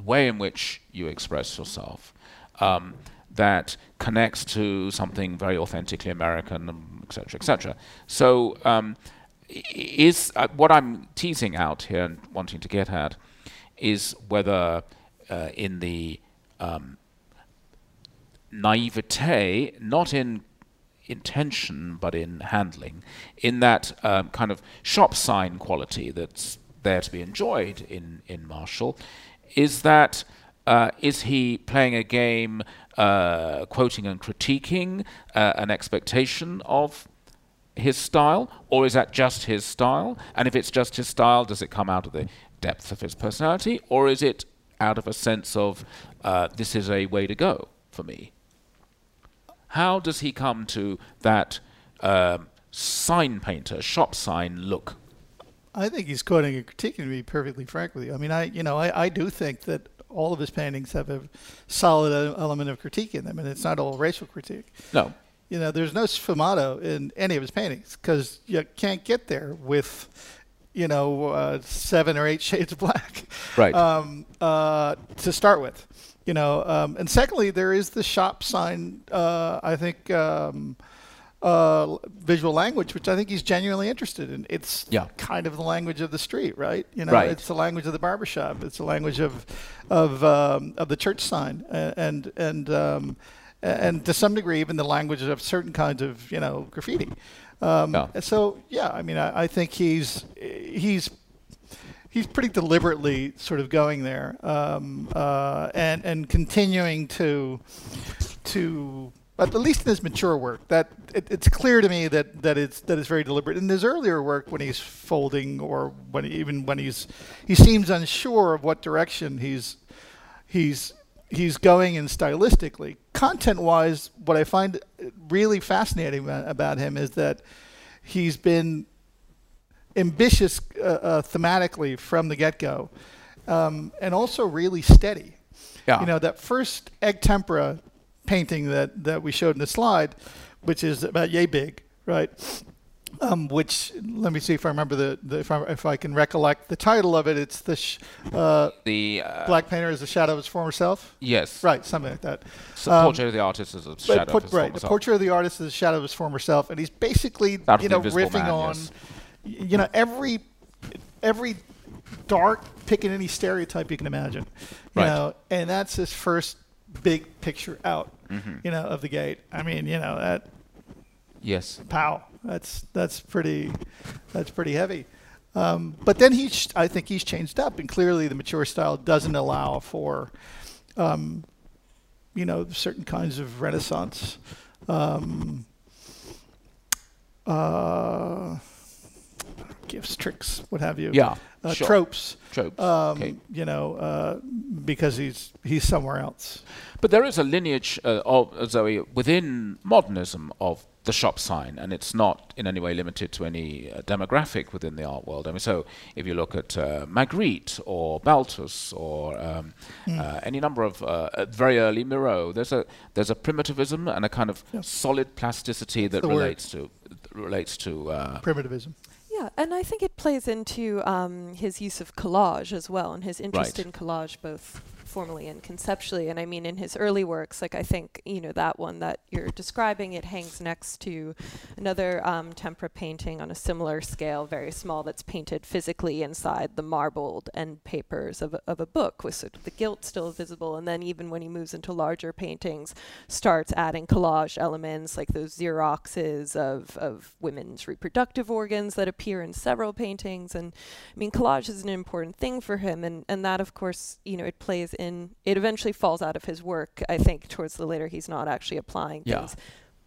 way in which you express yourself um, that connects to something very authentically American, um, et cetera, et cetera. So, um, is uh, what I'm teasing out here and wanting to get at is whether uh, in the um, naivete, not in intention but in handling, in that um, kind of shop sign quality that's there to be enjoyed in, in Marshall, is that uh, is he playing a game, uh, quoting and critiquing uh, an expectation of his style, or is that just his style? And if it's just his style, does it come out of the depth of his personality, or is it out of a sense of uh, this is a way to go for me? How does he come to that um, sign painter, shop sign look? I think he's quoting and critiquing to be perfectly frank with you. I mean, I you know I, I do think that all of his paintings have a solid element of critique in them, and it's not all racial critique. No, You know, there's no sfumato in any of his paintings because you can't get there with, you know, uh, seven or eight [LAUGHS] shades of black. Right. Um, uh, to start with, you know, um, and secondly, there is the shop sign. Uh, I think. Um, uh, visual language, which I think he's genuinely interested in. It's Yeah. kind of the language of the street, right? You know, Right. it's the language of the barbershop. It's the language of of um, of the church sign, and and um, and to some degree, even the language of certain kinds of you know graffiti. Um, Yeah. So yeah, I mean, I, I think he's he's he's pretty deliberately sort of going there um, uh, and and continuing to to but at least in his mature work, that it, it's clear to me that, that it's that it's very deliberate. In his earlier work, when he's folding or when even when he's he seems unsure of what direction he's he's he's going in stylistically. Content-wise, what I find really fascinating about him is that he's been ambitious uh, uh, thematically from the get-go, um, and also really steady. Yeah. You know that first egg tempera painting that, that we showed in the slide, which is about yay big, right? Um, which let me see if I remember the, the if, I, if I can recollect the title of it. It's the sh- uh, the uh, Black Painter is the shadow of his former self. Yes. Right, something like that. So Um, portrait of the artist is a shadow put, of his right, former the self. portrait of the artist is the shadow of his former self, and he's basically Out you know riffing Man, on yes. you know every every dark picking any stereotype you can imagine, you Right. know, and that's his first big picture out, Mm-hmm. you know, of the gate. I mean, you know that Yes. pow, that's that's pretty that's pretty heavy. Um, but then he's I think he's changed up, and clearly the mature style doesn't allow for, um, you know, certain kinds of renaissance. Um, uh, gifts, tricks, what have you? Yeah. Uh, sure. tropes. Tropes. Um, okay. You know, uh, because he's he's somewhere else. But there is a lineage uh, of uh, Zoe within modernism of the shop sign, and it's not in any way limited to any uh, demographic within the art world. I mean, so if you look at uh, Magritte or Balthus or um, uh, any number of very early Miro, there's a there's a primitivism and a kind of Yeah. solid plasticity that the word. relates to relates to uh, Primitivism. Yeah, and I think it plays into um, his use of collage as well, and his interest Right. in collage both formally and conceptually. And I mean, in his early works, like I think you know that one that you're describing, it hangs next to another um, tempera painting on a similar scale, very small, that's painted physically inside the marbled end papers of a, of a book, with sort of the gilt still visible. And then even when he moves into larger paintings, starts adding collage elements like those xeroxes of, of women's reproductive organs that appear in several paintings. And I mean, collage is an important thing for him. And, and that, of course, you know, it plays in, it eventually falls out of his work. I think towards the later, he's not actually applying Yeah. things.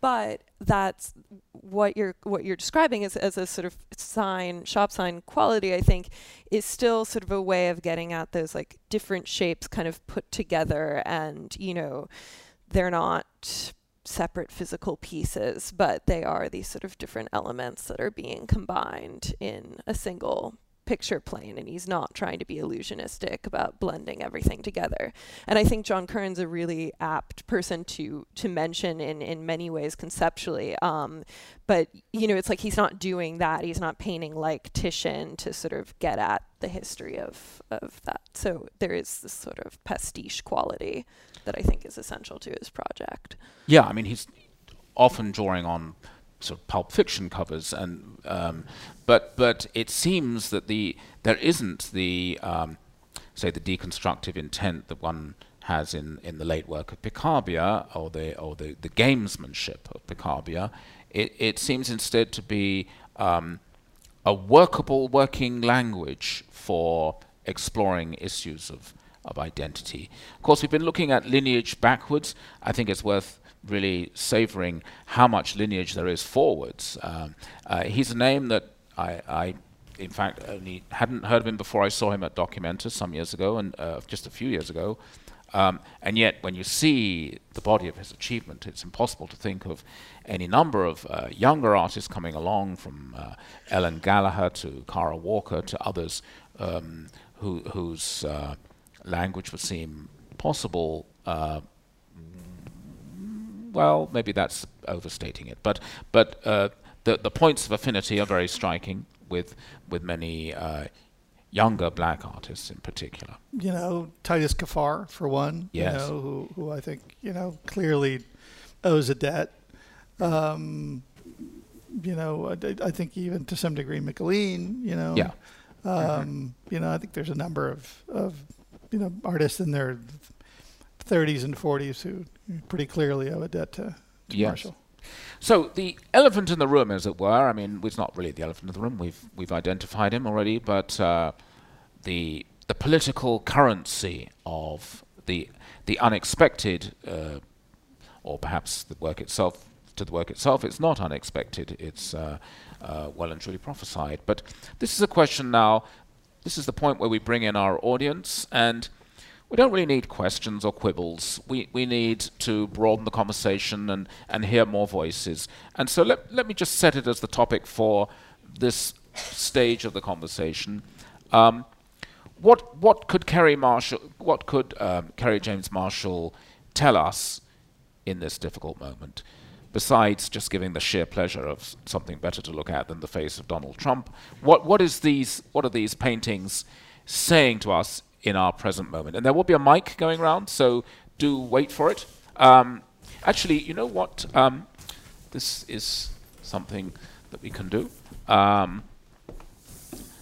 But that's what you're what you're describing as, as a sort of sign shop sign quality i think is still sort of a way of getting at those like different shapes kind of put together and you know they're not separate physical pieces but they are these sort of different elements that are being combined in a single picture plane and he's not trying to be illusionistic about blending everything together. And i think john currin's a really apt person to to mention in in many ways conceptually um, but you know it's like he's not doing that. He's not painting like titian to sort of get at the history of of that. So there is this sort of pastiche quality that i think is essential to his project. Yeah, I mean, he's often drawing on sort of pulp fiction covers, and um, but but it seems that the there isn't the um, say the deconstructive intent that one has in, in the late work of Picabia or the or the, the gamesmanship of Picabia. It it seems instead to be um, a workable working language for exploring issues of, of identity. Of course, we've been looking at lineage backwards. I think it's worth really savoring how much lineage there is forwards. Um, uh, he's a name that I, I, in fact, only hadn't heard of him before I saw him at Documenta some years ago, and uh, just a few years ago. Um, and yet, when you see the body of his achievement, it's impossible to think of any number of uh, younger artists coming along, from uh, Ellen Gallagher to Kara Walker to others, um, who, whose uh, language would seem possible. Well, maybe that's overstating it, but but uh, the the points of affinity are very striking with with many uh, younger black artists in particular. you know, Titus Kaphar for one. Yes. You know, who who I think you know clearly owes a debt. Um, you know, I, I think even to some degree, Mickalene. You know. Yeah. Um, You know, I think there's a number of of you know artists in their 30s and 40s who pretty clearly owe a debt to, to Yes. Marshall. So the elephant in the room, as it were. I mean, it's not really the elephant in the room. We've we've identified him already, but uh, the the political currency of the the unexpected uh, or perhaps the work itself to the work itself, it's not unexpected. It's uh, uh, well and truly prophesied. But this is a question now. This is the point where we bring in our audience, and we don't really need questions or quibbles. We we need to broaden the conversation and and hear more voices. And so let let me just set it as the topic for this stage of the conversation. Um, what what could Kerry Marshall, what could um, Kerry James Marshall tell us in this difficult moment? besides just giving the sheer pleasure of something better to look at than the face of Donald Trump. What, what, is these, what are these paintings saying to us in our present moment? And there will be a mic going around, so do wait for it. Um, actually, you know what? Um, this is something that we can do. Um,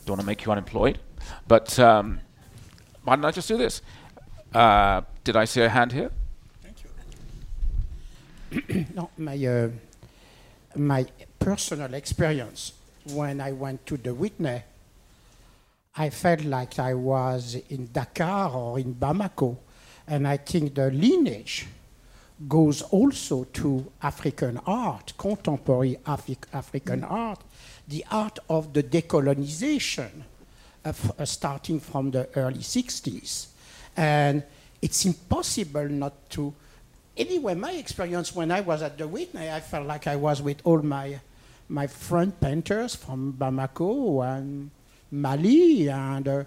don't want to make you unemployed, but um, why don't I just do this? Uh, did I see a hand here? Thank you. [COUGHS] no, my, uh, my personal experience when I went to the Whitney, I felt like I was in Dakar or in Bamako. And I think the lineage goes also to African art, contemporary Afri African mm. art, the art of the decolonization, of, uh, starting from the early 60s. And it's impossible not to anyway, my experience when I was at the Whitney, I felt like I was with all my my friend painters from Bamako and Mali and uh,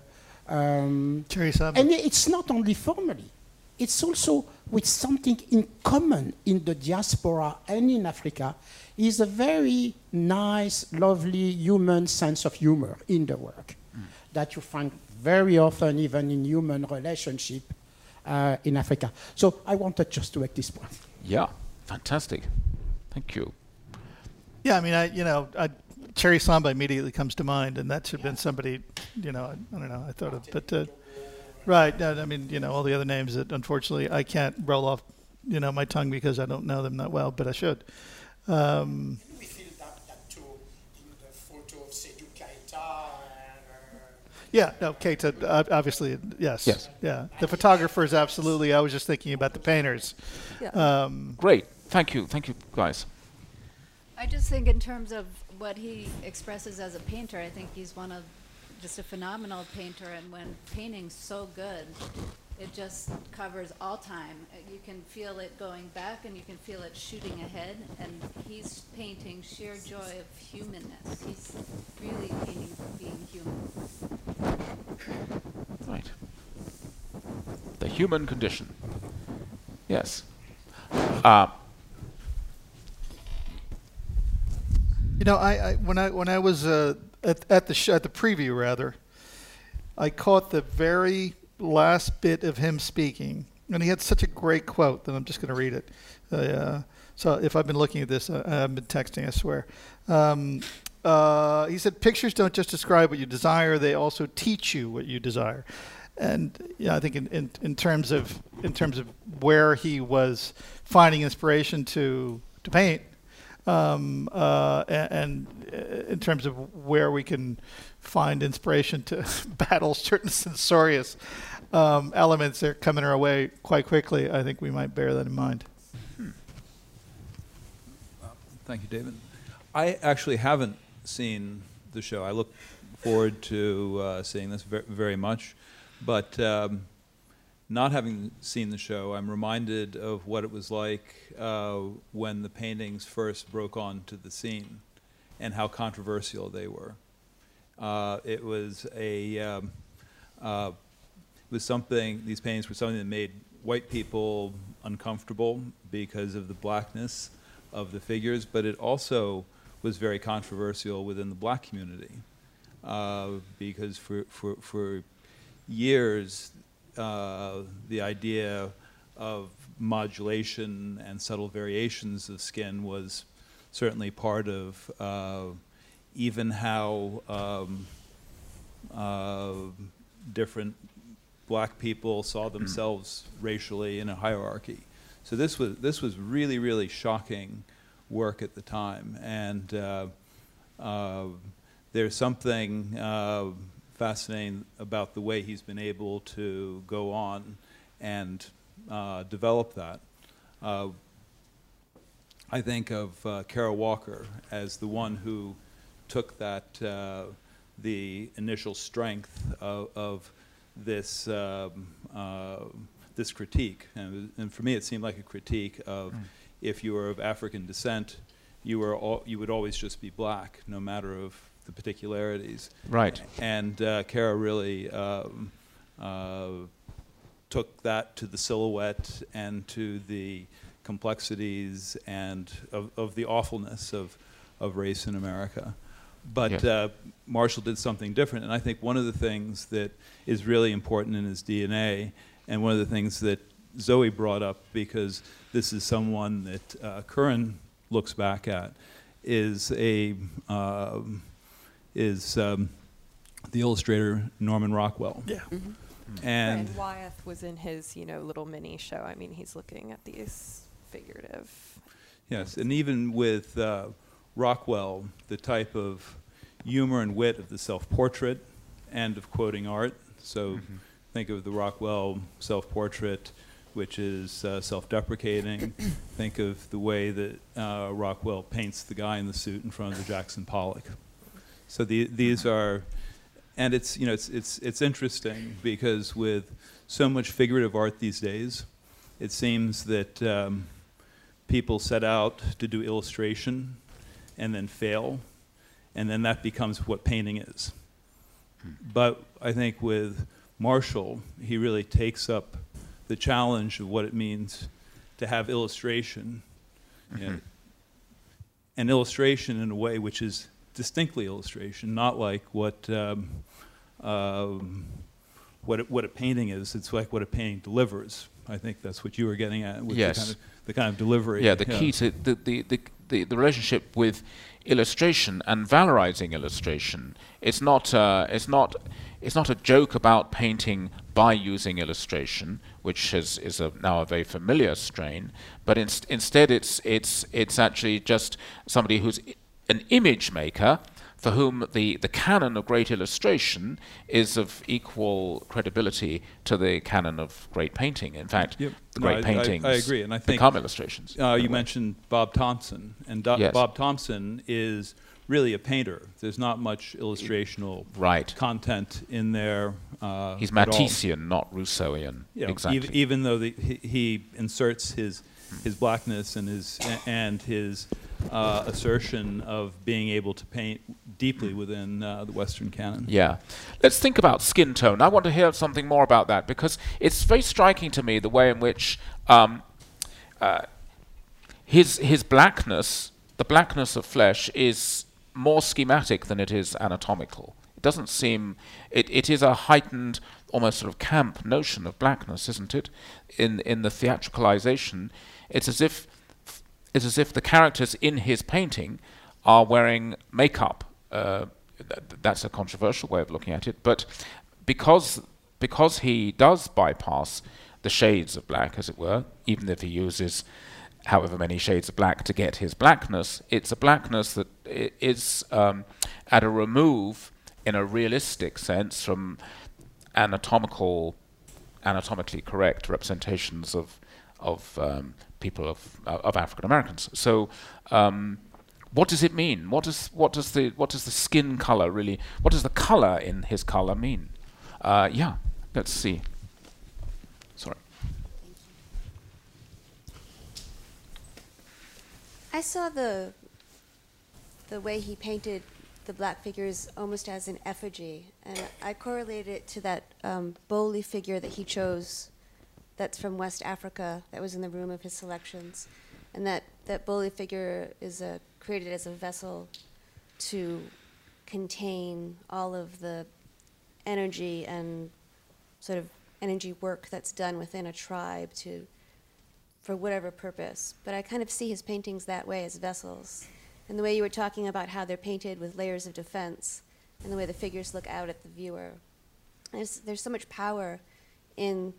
um, and it's not only formally, it's also with something in common in the diaspora and in Africa is a very nice, lovely human sense of humor in the work mm. that you find very often even in human relationship uh, in Africa. So I wanted just to make this point. Yeah, fantastic. Thank you. Yeah, I mean, I you know, I, Chéri Samba immediately comes to mind, and that should have been somebody, you know, I, I don't know, I thought of, but uh, right. I mean, you know, all the other names that unfortunately I can't roll off, you know, my tongue because I don't know them that well, but I should. Um, Yeah, no, Keita, uh, obviously, yes. Yes. Yeah. The photographers, absolutely. I was just thinking about the painters. Yeah. Um, Great. Thank you. Thank you, guys. I just think, in terms of what he expresses as a painter, I think he's one of just a phenomenal painter. And when painting's so good, it just covers all time. You can feel it going back and you can feel it shooting ahead. And he's painting sheer joy of humanness. He's really painting being human. Right. The human condition. Yes. Uh, know, I, I, when I when I was uh, at, at the at the preview rather, I caught the very last bit of him speaking, and he had such a great quote that I'm just going to read it. Uh, so if I've been looking at this, uh, I've been texting, I swear. Um, uh, he said, "Pictures don't just describe what you desire; they also teach you what you desire." And yeah, I think in, in, in terms of in terms of where he was finding inspiration to to paint, um, uh, and, and, uh, in terms of where we can find inspiration to [LAUGHS] battle certain censorious um, elements that are coming our way quite quickly, I think we might bear that in mind. Hmm. thank you, David. I actually haven't seen the show. I look forward to uh, seeing this very, very much, but um, not having seen the show, I'm reminded of what it was like uh, when the paintings first broke onto the scene and how controversial they were. Uh, it was a um, uh, it was something. These paintings were something that made white people uncomfortable because of the blackness of the figures, but it also was very controversial within the black community uh, because for for for years uh, the idea of modulation and subtle variations of skin was certainly part of uh, even how um, uh, different black people saw themselves racially in a hierarchy. So this was this was really really shocking work at the time, and uh, uh, there's something uh, fascinating about the way he's been able to go on and uh, develop that. Uh, I think of uh, Kara Walker as the one who took that, uh, the initial strength of, of this, um, uh, this critique. And, and, for me, it seemed like a critique of mm. if you were of African descent, you, were all, you would always just be black, no matter of the particularities. Right. And uh, Kara really um, uh, took that to the silhouette and to the complexities and of, of the awfulness of, of race in America. But yes. uh, Marshall did something different, and I think one of the things that is really important in his DNA, and one of the things that Zoe brought up, because this is someone that uh, Currin looks back at, is a uh, is um, the illustrator Norman Rockwell. Yeah. Mm-hmm. And right. Wyeth was in his, you know, little mini show. I mean, he's looking at these figurative. Yes, and even with uh, Rockwell, the type of humor and wit of the self-portrait and of quoting art. So mm-hmm. think of the Rockwell self-portrait, which is uh, self-deprecating. [COUGHS] think of the way that uh, Rockwell paints the guy in the suit in front of the Jackson Pollock. So the, these are, and it's you know it's it's it's interesting because with so much figurative art these days, it seems that um, people set out to do illustration and then fail, and then that becomes what painting is. Hmm. But I think with Marshall, he really takes up the challenge of what it means to have illustration, mm-hmm. you know, an illustration in a way which is distinctly illustration, not like what um, um, what it, what a painting is. It's like what a painting delivers. I think that's what you were getting at with yes. the, kind of, the kind of delivery. Yeah, the yeah. key to the, the, the, the, the relationship with illustration and valorizing illustration. It's not uh, it's not it's not a joke about painting by using illustration, which is, is a, now a very familiar strain, but inst instead it's, it's, it's actually just somebody who's an image maker for whom the, the canon of great illustration is of equal credibility to the canon of great painting. In fact, yep. the no, great I, paintings I, I, agree, and I think become illustrations. Uh, you mentioned Bob Thompson, and Do yes. Bob Thompson is really a painter. There's not much illustrational right. content in there. Uh, He's Matissean, not Rousseauian. Yeah, exactly. Even, even though the, he, he inserts his his blackness and his and his uh, assertion of being able to paint deeply within uh, the Western canon. Yeah. Let's think about skin tone. I want to hear something more about that because it's very striking to me the way in which um, uh, his his blackness, the blackness of flesh, is more schematic than it is anatomical. It doesn't seem. It, it is a heightened, almost sort of camp notion of blackness, isn't it? In in the theatricalization, it's as if it's as if the characters in his painting are wearing makeup. Uh, th that's a controversial way of looking at it, but because because he does bypass the shades of black, as it were, even if he uses however many shades of black to get his blackness, it's a blackness that is um, at a remove in a realistic sense from anatomical, anatomically correct representations of of um, people of uh, of African Americans. So. Um, what does it mean? What does what does the what does the skin color really? What does the color in his color mean? Uh, yeah, let's see. Sorry. I saw the the way he painted the black figures almost as an effigy, and I correlated it to that um, figure that he chose that's from West Africa that was in the room of his selections. And that, that boli figure is created as a vessel to contain all of the energy and sort of energy work that's done within a tribe to for whatever purpose. But I kind of see his paintings that way as vessels. And the way you were talking about how they're painted with layers of defense and the way the figures look out at the viewer. There's, there's so much power in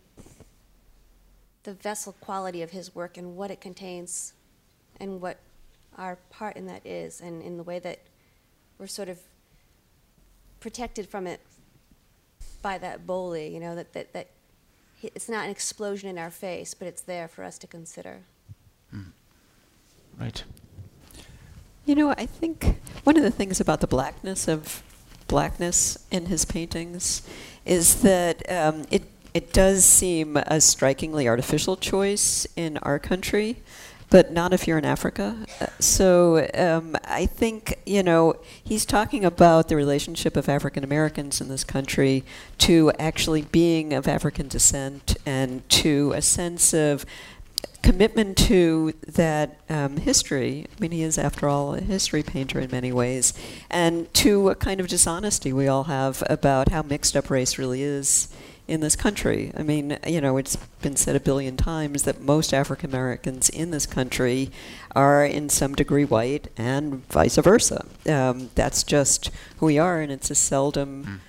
the vessel quality of his work and what it contains and what our part in that is and in the way that we're sort of protected from it by that boli, you know, that, that, that it's not an explosion in our face, but it's there for us to consider. Mm. Right. You know, I think one of the things about the blackness of blackness in his paintings is that um, it it does seem a strikingly artificial choice in our country, but not if you're in Africa. Uh, so um, I think you know he's talking about the relationship of African Americans in this country to actually being of African descent and to a sense of commitment to that um, history. I mean, he is, after all, a history painter in many ways, and to a kind of dishonesty we all have about how mixed up race really is in this country. I mean, you know, it's been said a billion times that most African Americans in this country are in some degree white and vice versa. Um, that's just who we are, and it's a seldom. Mm.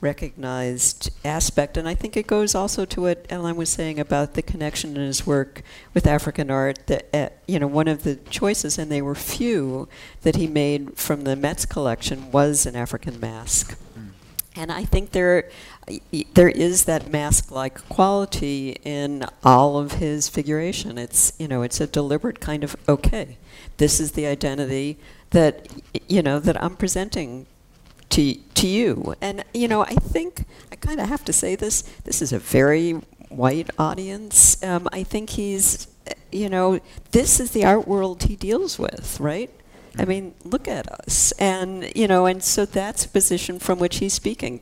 Recognized aspect, and I think it goes also to what Ellen was saying about the connection in his work with African art. That uh, you know, one of the choices, and they were few, that he made from the Met's collection was an African mask. And I think there, there is that mask-like quality in all of his figuration. It's you know, it's a deliberate kind of okay. This is the identity that you know that I'm presenting to to you. And you know, I think I kind of have to say this. This is a very white audience. Um, I think he's, uh, you know, this is the art world he deals with, right? I mean, look at us, and you know, and so that's a position from which he's speaking.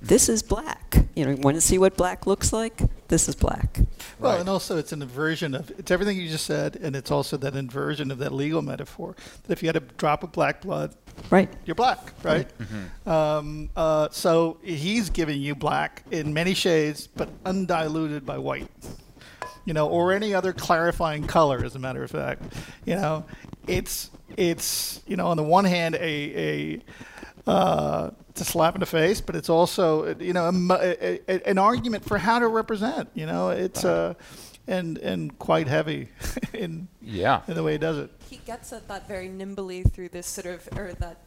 This is black. You know, you want to see what black looks like? This is black. Well, Right. and also it's an inversion of it's everything you just said, and it's also that inversion of that legal metaphor that if you had a drop of black blood, Right. you're black, right? Mm-hmm. Um, uh, so he's giving you black in many shades, but undiluted by white, you know, or any other clarifying color. As a matter of fact, you know, it's it's you know on the one hand a a uh, it's a slap in the face, but it's also you know a, a, a, an argument for how to represent. You know, it's uh, and and quite heavy [LAUGHS] in Yeah. in the way he does it. he gets at that very nimbly through this sort of or that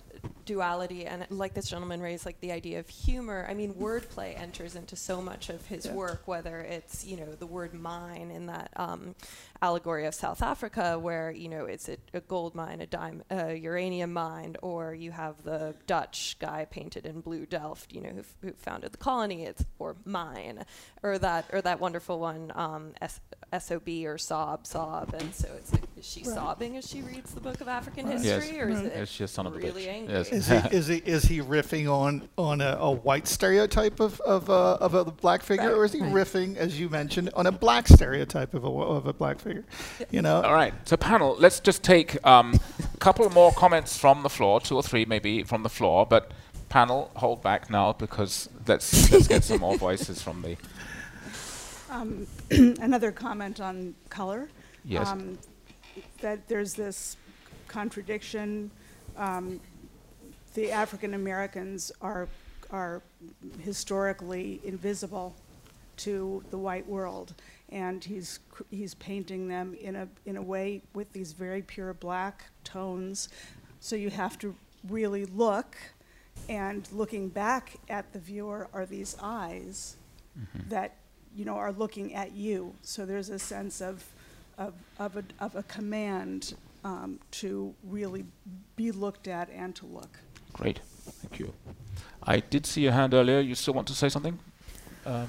duality and like this gentleman raised like the idea of humor i mean wordplay enters into so much of his Yeah. work whether it's you know the word mine in that um, allegory of south africa where you know it's a, a gold mine a dime a uranium mine or you have the dutch guy painted in blue delft you know who, f- who founded the colony it's or mine or that or that wonderful one um, S- sob or sob sob and so it's like is she Right. sobbing as she reads the book of african Right. Yes. history or is Right. it It's just son of a really bitch. angry? Yes. Is he [LAUGHS] is he is he riffing on on a, a white stereotype of of a, of a black figure, or is he riffing, as you mentioned, on a black stereotype of a of a black figure? You know, All right. So, panel, let's just take um, a [LAUGHS] couple more comments from the floor, two or three maybe from the floor. But panel, hold back now because let's let's get some more [LAUGHS] voices from the. Um, [CLEARS THROAT] another comment on color. Yes. Um, that there's this contradiction. Um, the African Americans are are historically invisible to the white world, and he's he's painting them in a in a way with these very pure black tones. So you have to really look, and looking back at the viewer are these eyes that you know are looking at you. So there's a sense of of of a, of a command um, to really be looked at and to look. Great. Thank you. I did see your hand earlier. You still want to say something? Um,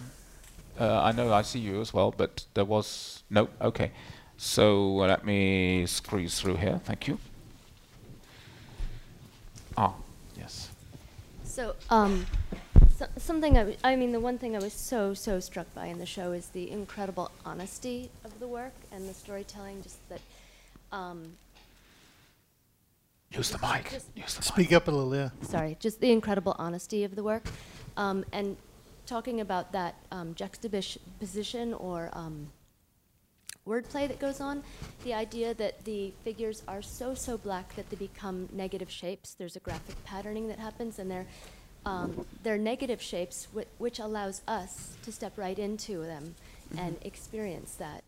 uh, I know I see you as well, but there was no. Okay. So uh, let me squeeze through here. Thank you. Ah, yes. So, um, so, something I, w- I mean, the one thing I was so, so struck by in the show is the incredible honesty of the work and the storytelling, just that, um, Use the mic. Use the mic. speak up a little, yeah. sorry, just the incredible honesty of the work. Um, and talking about that um, juxtaposition or um, wordplay that goes on, the idea that the figures are so, so black that they become negative shapes. There's a graphic patterning that happens, and they're, um, they're negative shapes, whi- which allows us to step right into them and experience that,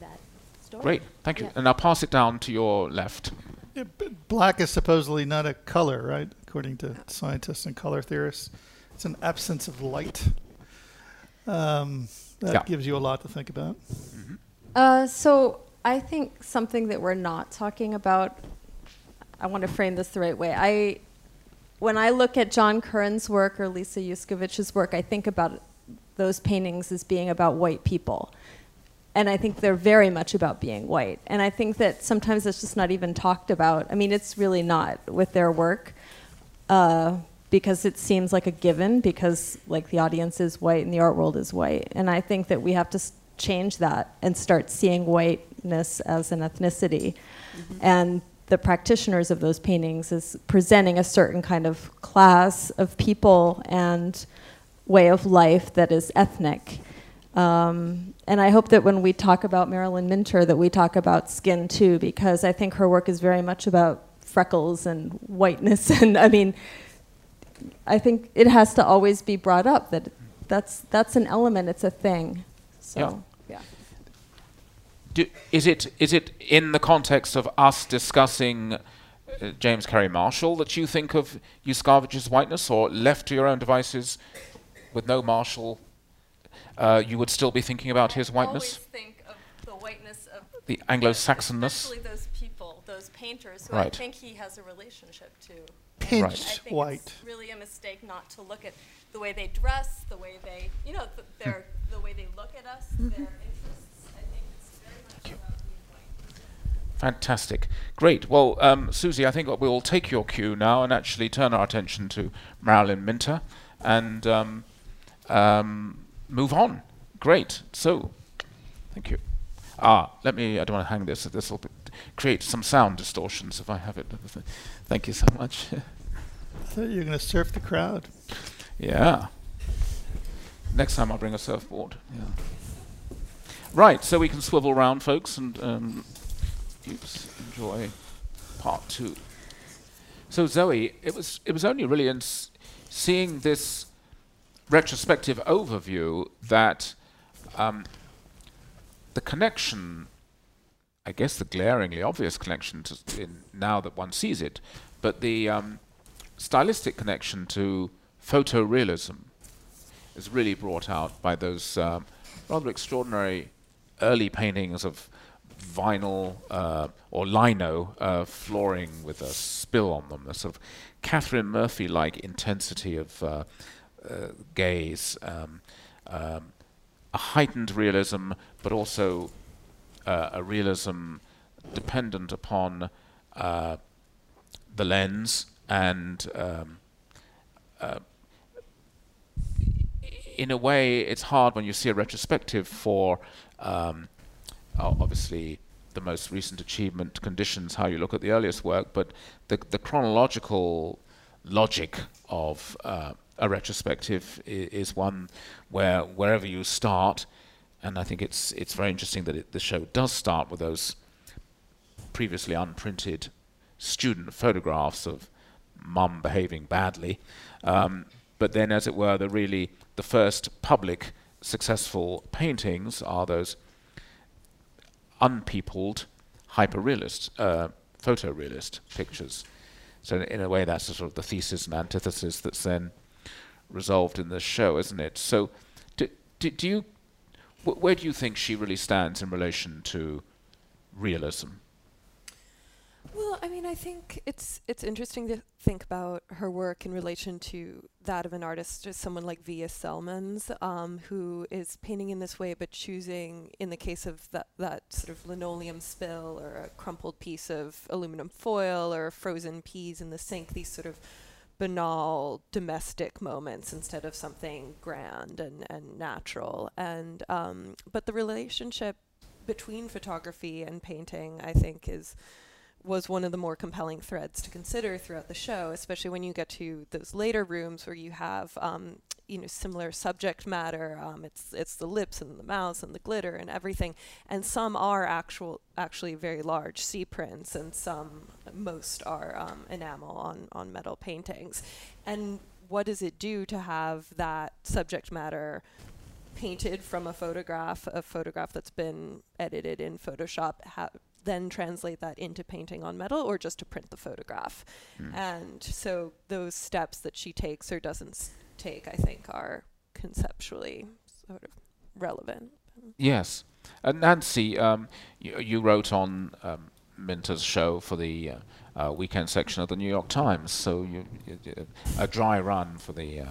that story. Great. Thank you. Yeah. And I'll pass it down to your left. Yeah, black is supposedly not a color, right? According to scientists and color theorists, it's an absence of light. Um, that Yeah. gives you a lot to think about. Uh, so I think something that we're not talking about, I want to frame this the right way. I, when I look at John Currin's work or Lisa Yuskavage's work, I think about those paintings as being about white people. And I think they're very much about being white. And I think that sometimes it's just not even talked about. I mean, it's really not with their work. Uh, because it seems like a given because like the audience is white and the art world is white and i think that we have to change that and start seeing whiteness as an ethnicity mm-hmm. and the practitioners of those paintings is presenting a certain kind of class of people and way of life that is ethnic um, and I hope that when we talk about Marilyn Minter, that we talk about skin too, because I think her work is very much about freckles and whiteness. [LAUGHS] And I mean, I think it has to always be brought up that that's that's an element. It's a thing. So yeah. yeah. Do, is it is it in the context of us discussing uh, James Kerry Marshall that you think of Yuskavage's whiteness, or left to your own devices, with no Marshall, uh, you would still be thinking about his whiteness? I always think of the whiteness of the Anglo-Saxonness. Especially those people, those painters, who right. I think he has a relationship to pinched right. white. It's really a mistake not to look at the way they dress, the way they, you know, th- their, the way they look at us, mm-hmm. their interests. I think it's very much about being white. Fantastic. Great. Well, um, Susie, I think we'll take your cue now and actually turn our attention to Marilyn Minter and um, um, move on. Great. So, thank you. Ah, let me, I don't want to hang this. This will create some sound distortions if I have it. Thank you so much. I thought you were going to surf the crowd. Yeah. Next time I'll bring a surfboard. Yeah. Right, so we can swivel around, folks, and um, oops, enjoy part two. So Zoe, it was it was only really in seeing this retrospective overview that um, the connection I guess the glaringly obvious connection now that one sees it, but the um, stylistic connection to photorealism is really brought out by those um, rather extraordinary early paintings of vinyl uh, or lino uh, flooring with a spill on them, a sort of Catherine Murphy-like intensity of uh gaze, um, um, a heightened realism, but also uh, a realism dependent upon uh, the lens and um, uh, in a way it's hard when you see a retrospective for um, obviously the most recent achievement conditions how you look at the earliest work but the, the chronological logic of uh, a retrospective is one where wherever you start and I think it's it's very interesting that it, the show does start with those previously unprinted student photographs of mum behaving badly, um, but then, as it were, the really the first public successful paintings are those unpeopled hyperrealist uh, photorealist pictures. So in a way, that's sort of the thesis and antithesis that's then resolved in the show, isn't it? So do, do, do you where do you think she really stands in relation to realism? Well, I mean, I think it's it's interesting to think about her work in relation to that of an artist, just someone like Vija Celmins, um, who is painting in this way, but choosing, in the case of that that sort of linoleum spill or a crumpled piece of aluminum foil or frozen peas in the sink, these sort of banal domestic moments instead of something grand and, and natural. And um, but the relationship between photography and painting, I think, is was one of the more compelling threads to consider throughout the show, especially when you get to those later rooms where you have um, you know similar subject matter. Um, it's it's the lips and the mouths and the glitter and everything, and some are actual actually very large C-prints, and some most are um, enamel on on metal paintings. And what does it do to have that subject matter? painted from a photograph, a photograph that's been edited in Photoshop, ha- then translate that into painting on metal or just to print the photograph. Mm. And so those steps that she takes or doesn't take, I think, are conceptually sort of relevant. Yes. Uh, Nancy, um, you, you, wrote on um, Minter's show for the uh, uh, weekend section of the New York Times, so you, you, a dry run for the uh,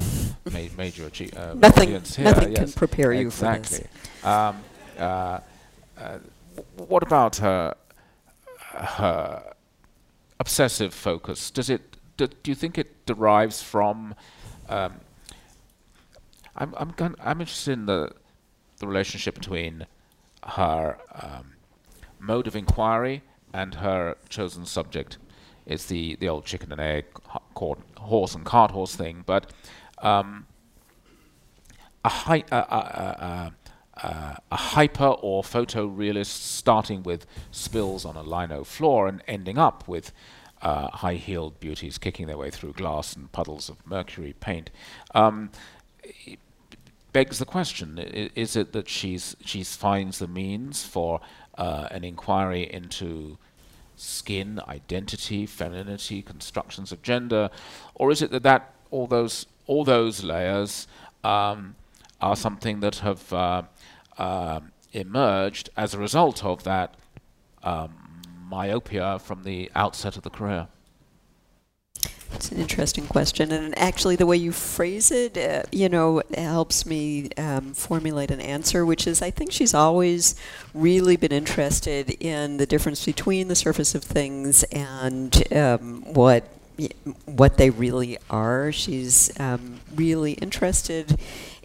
ma major uh, [LAUGHS] nothing, audience here. Nothing yes. can prepare you exactly. for this. Um, uh, what about her, her obsessive focus? Does it? Do, do you think it derives from? Um, I'm I'm I'm interested in the the relationship between her um, mode of inquiry and her chosen subject. It's the, the old chicken and egg, horse and cart horse thing, but um, a, hi- a, a, a, hyper or photorealist starting with spills on a lino floor and ending up with uh, high-heeled beauties kicking their way through glass and puddles of mercury paint. Um, begs the question: Is it that she's she finds the means for uh, an inquiry into skin, identity, femininity, constructions of gender, or is it that, that all those all those layers um, are something that have uh, uh, emerged as a result of that um, myopia from the outset of the career? It's an interesting question, and actually, the way you phrase it, uh, you know, helps me um, formulate an answer. Which is, I think she's always really been interested in the difference between the surface of things and um, what what they really are. She's um, really interested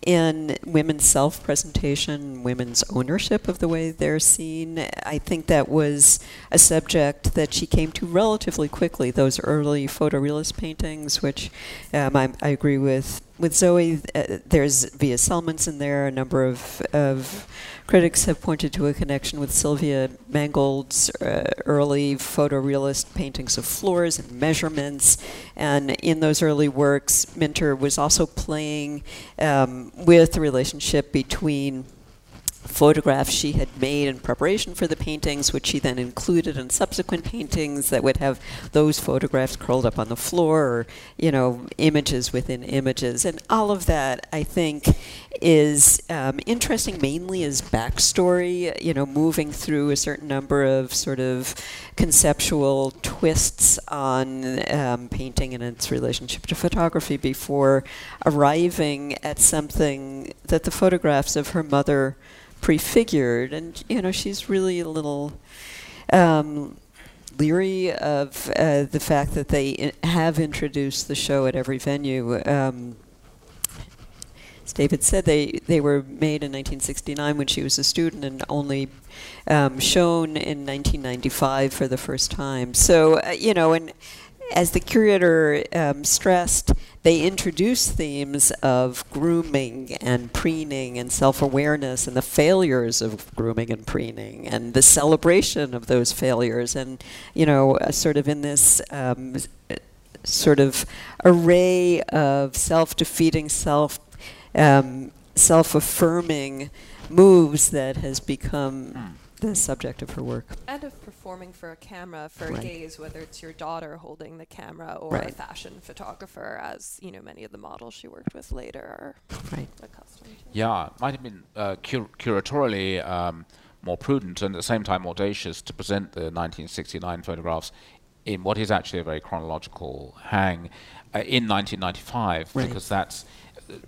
in women's self presentation, women's ownership of the way they're seen. I think that was a subject that she came to relatively quickly, those early photorealist paintings, which um, I, I, agree with. With Zoe, uh, there's Vija Celmins in there, a number of, of Critics have pointed to a connection with Sylvia Mangold's uh, early photorealist paintings of floors and measurements. And in those early works, Minter was also playing um, with the relationship between photographs she had made in preparation for the paintings, which she then included in subsequent paintings that would have those photographs curled up on the floor, or you know, images within images, and all of that I think is um, interesting mainly as backstory. You know, moving through a certain number of sort of conceptual twists on um, painting and its relationship to photography before arriving at something that the photographs of her mother prefigured, and you know she's really a little um, leery of uh, the fact that they have introduced the show at every venue. Um, David said, they they were made in 1969 when she was a student, and only um, shown in 1995 for the first time. So uh, you know, and as the curator um, stressed, they introduce themes of grooming and preening and self awareness and the failures of grooming and preening and the celebration of those failures. And, you know, uh, sort of in this um, sort of array of self defeating, self um, self affirming moves that has become. Mm the subject of her work. And of performing for a camera for right. a gaze, whether it's your daughter holding the camera or right. a fashion photographer, as you know, many of the models she worked with later are right. accustomed to. Yeah, might have been uh, cur- curatorially um, more prudent and at the same time audacious to present the 1969 photographs in what is actually a very chronological hang uh, in 1995 right. because that's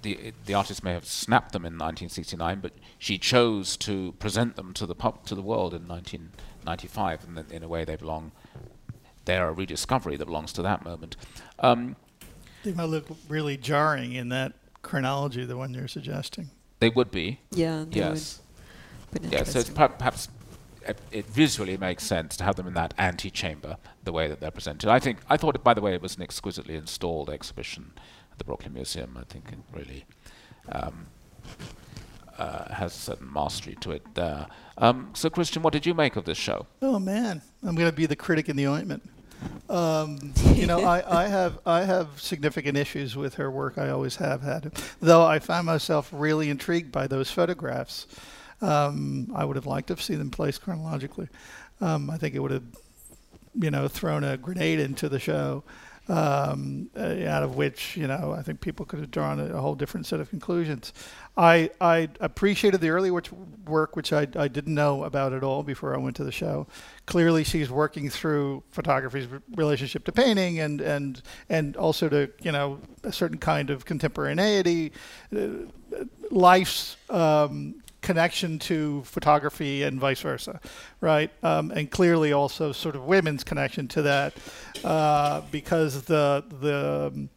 the the artist may have snapped them in 1969, but she chose to present them to the pub, to the world in 1995, and in a way they belong. They're a rediscovery that belongs to that moment. Um, they might look really jarring in that chronology, the one you're suggesting. They would be. Yeah. yes. Yeah. So it's perhaps it, it, visually makes sense to have them in that antechamber, the way that they're presented. I think I thought, it, by the way, it was an exquisitely installed exhibition at the Brooklyn Museum. I think it really um, uh, has a certain mastery to it there. Um, so, Christian, what did you make of this show? Oh man, I'm going to be the critic in the ointment. Um, [LAUGHS] you know, I, I have I have significant issues with her work. I always have had, though. I find myself really intrigued by those photographs. Um, I would have liked to have seen them placed chronologically. Um, I think it would have, you know, thrown a grenade into the show. Um, uh, out of which you know I think people could have drawn a, a whole different set of conclusions. I I appreciated the early work, which I, I didn't know about at all before I went to the show. Clearly, she's working through photography's relationship to painting, and and and also to you know a certain kind of contemporaneity, uh, life's um, connection to photography and vice versa, right? Um, and clearly also sort of women's connection to that, uh, because the the um,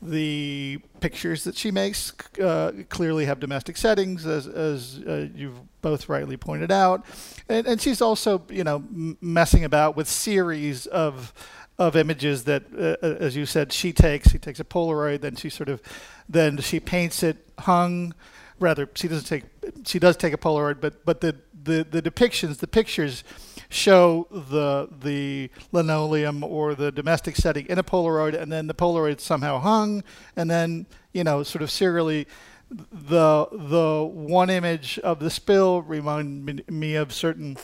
the pictures that she makes uh, clearly have domestic settings, as, as uh, you've both rightly pointed out, and, and she's also you know messing about with series of of images that, uh, uh, as you said, she takes. She takes a Polaroid, then she sort of, then she paints it hung. Rather, she doesn't take. She does take a Polaroid, but but the the, the depictions, the pictures, show the the linoleum or the domestic setting in a Polaroid, and then the Polaroid somehow hung, and then you know sort of serially. The the one image of the spill reminded me of certain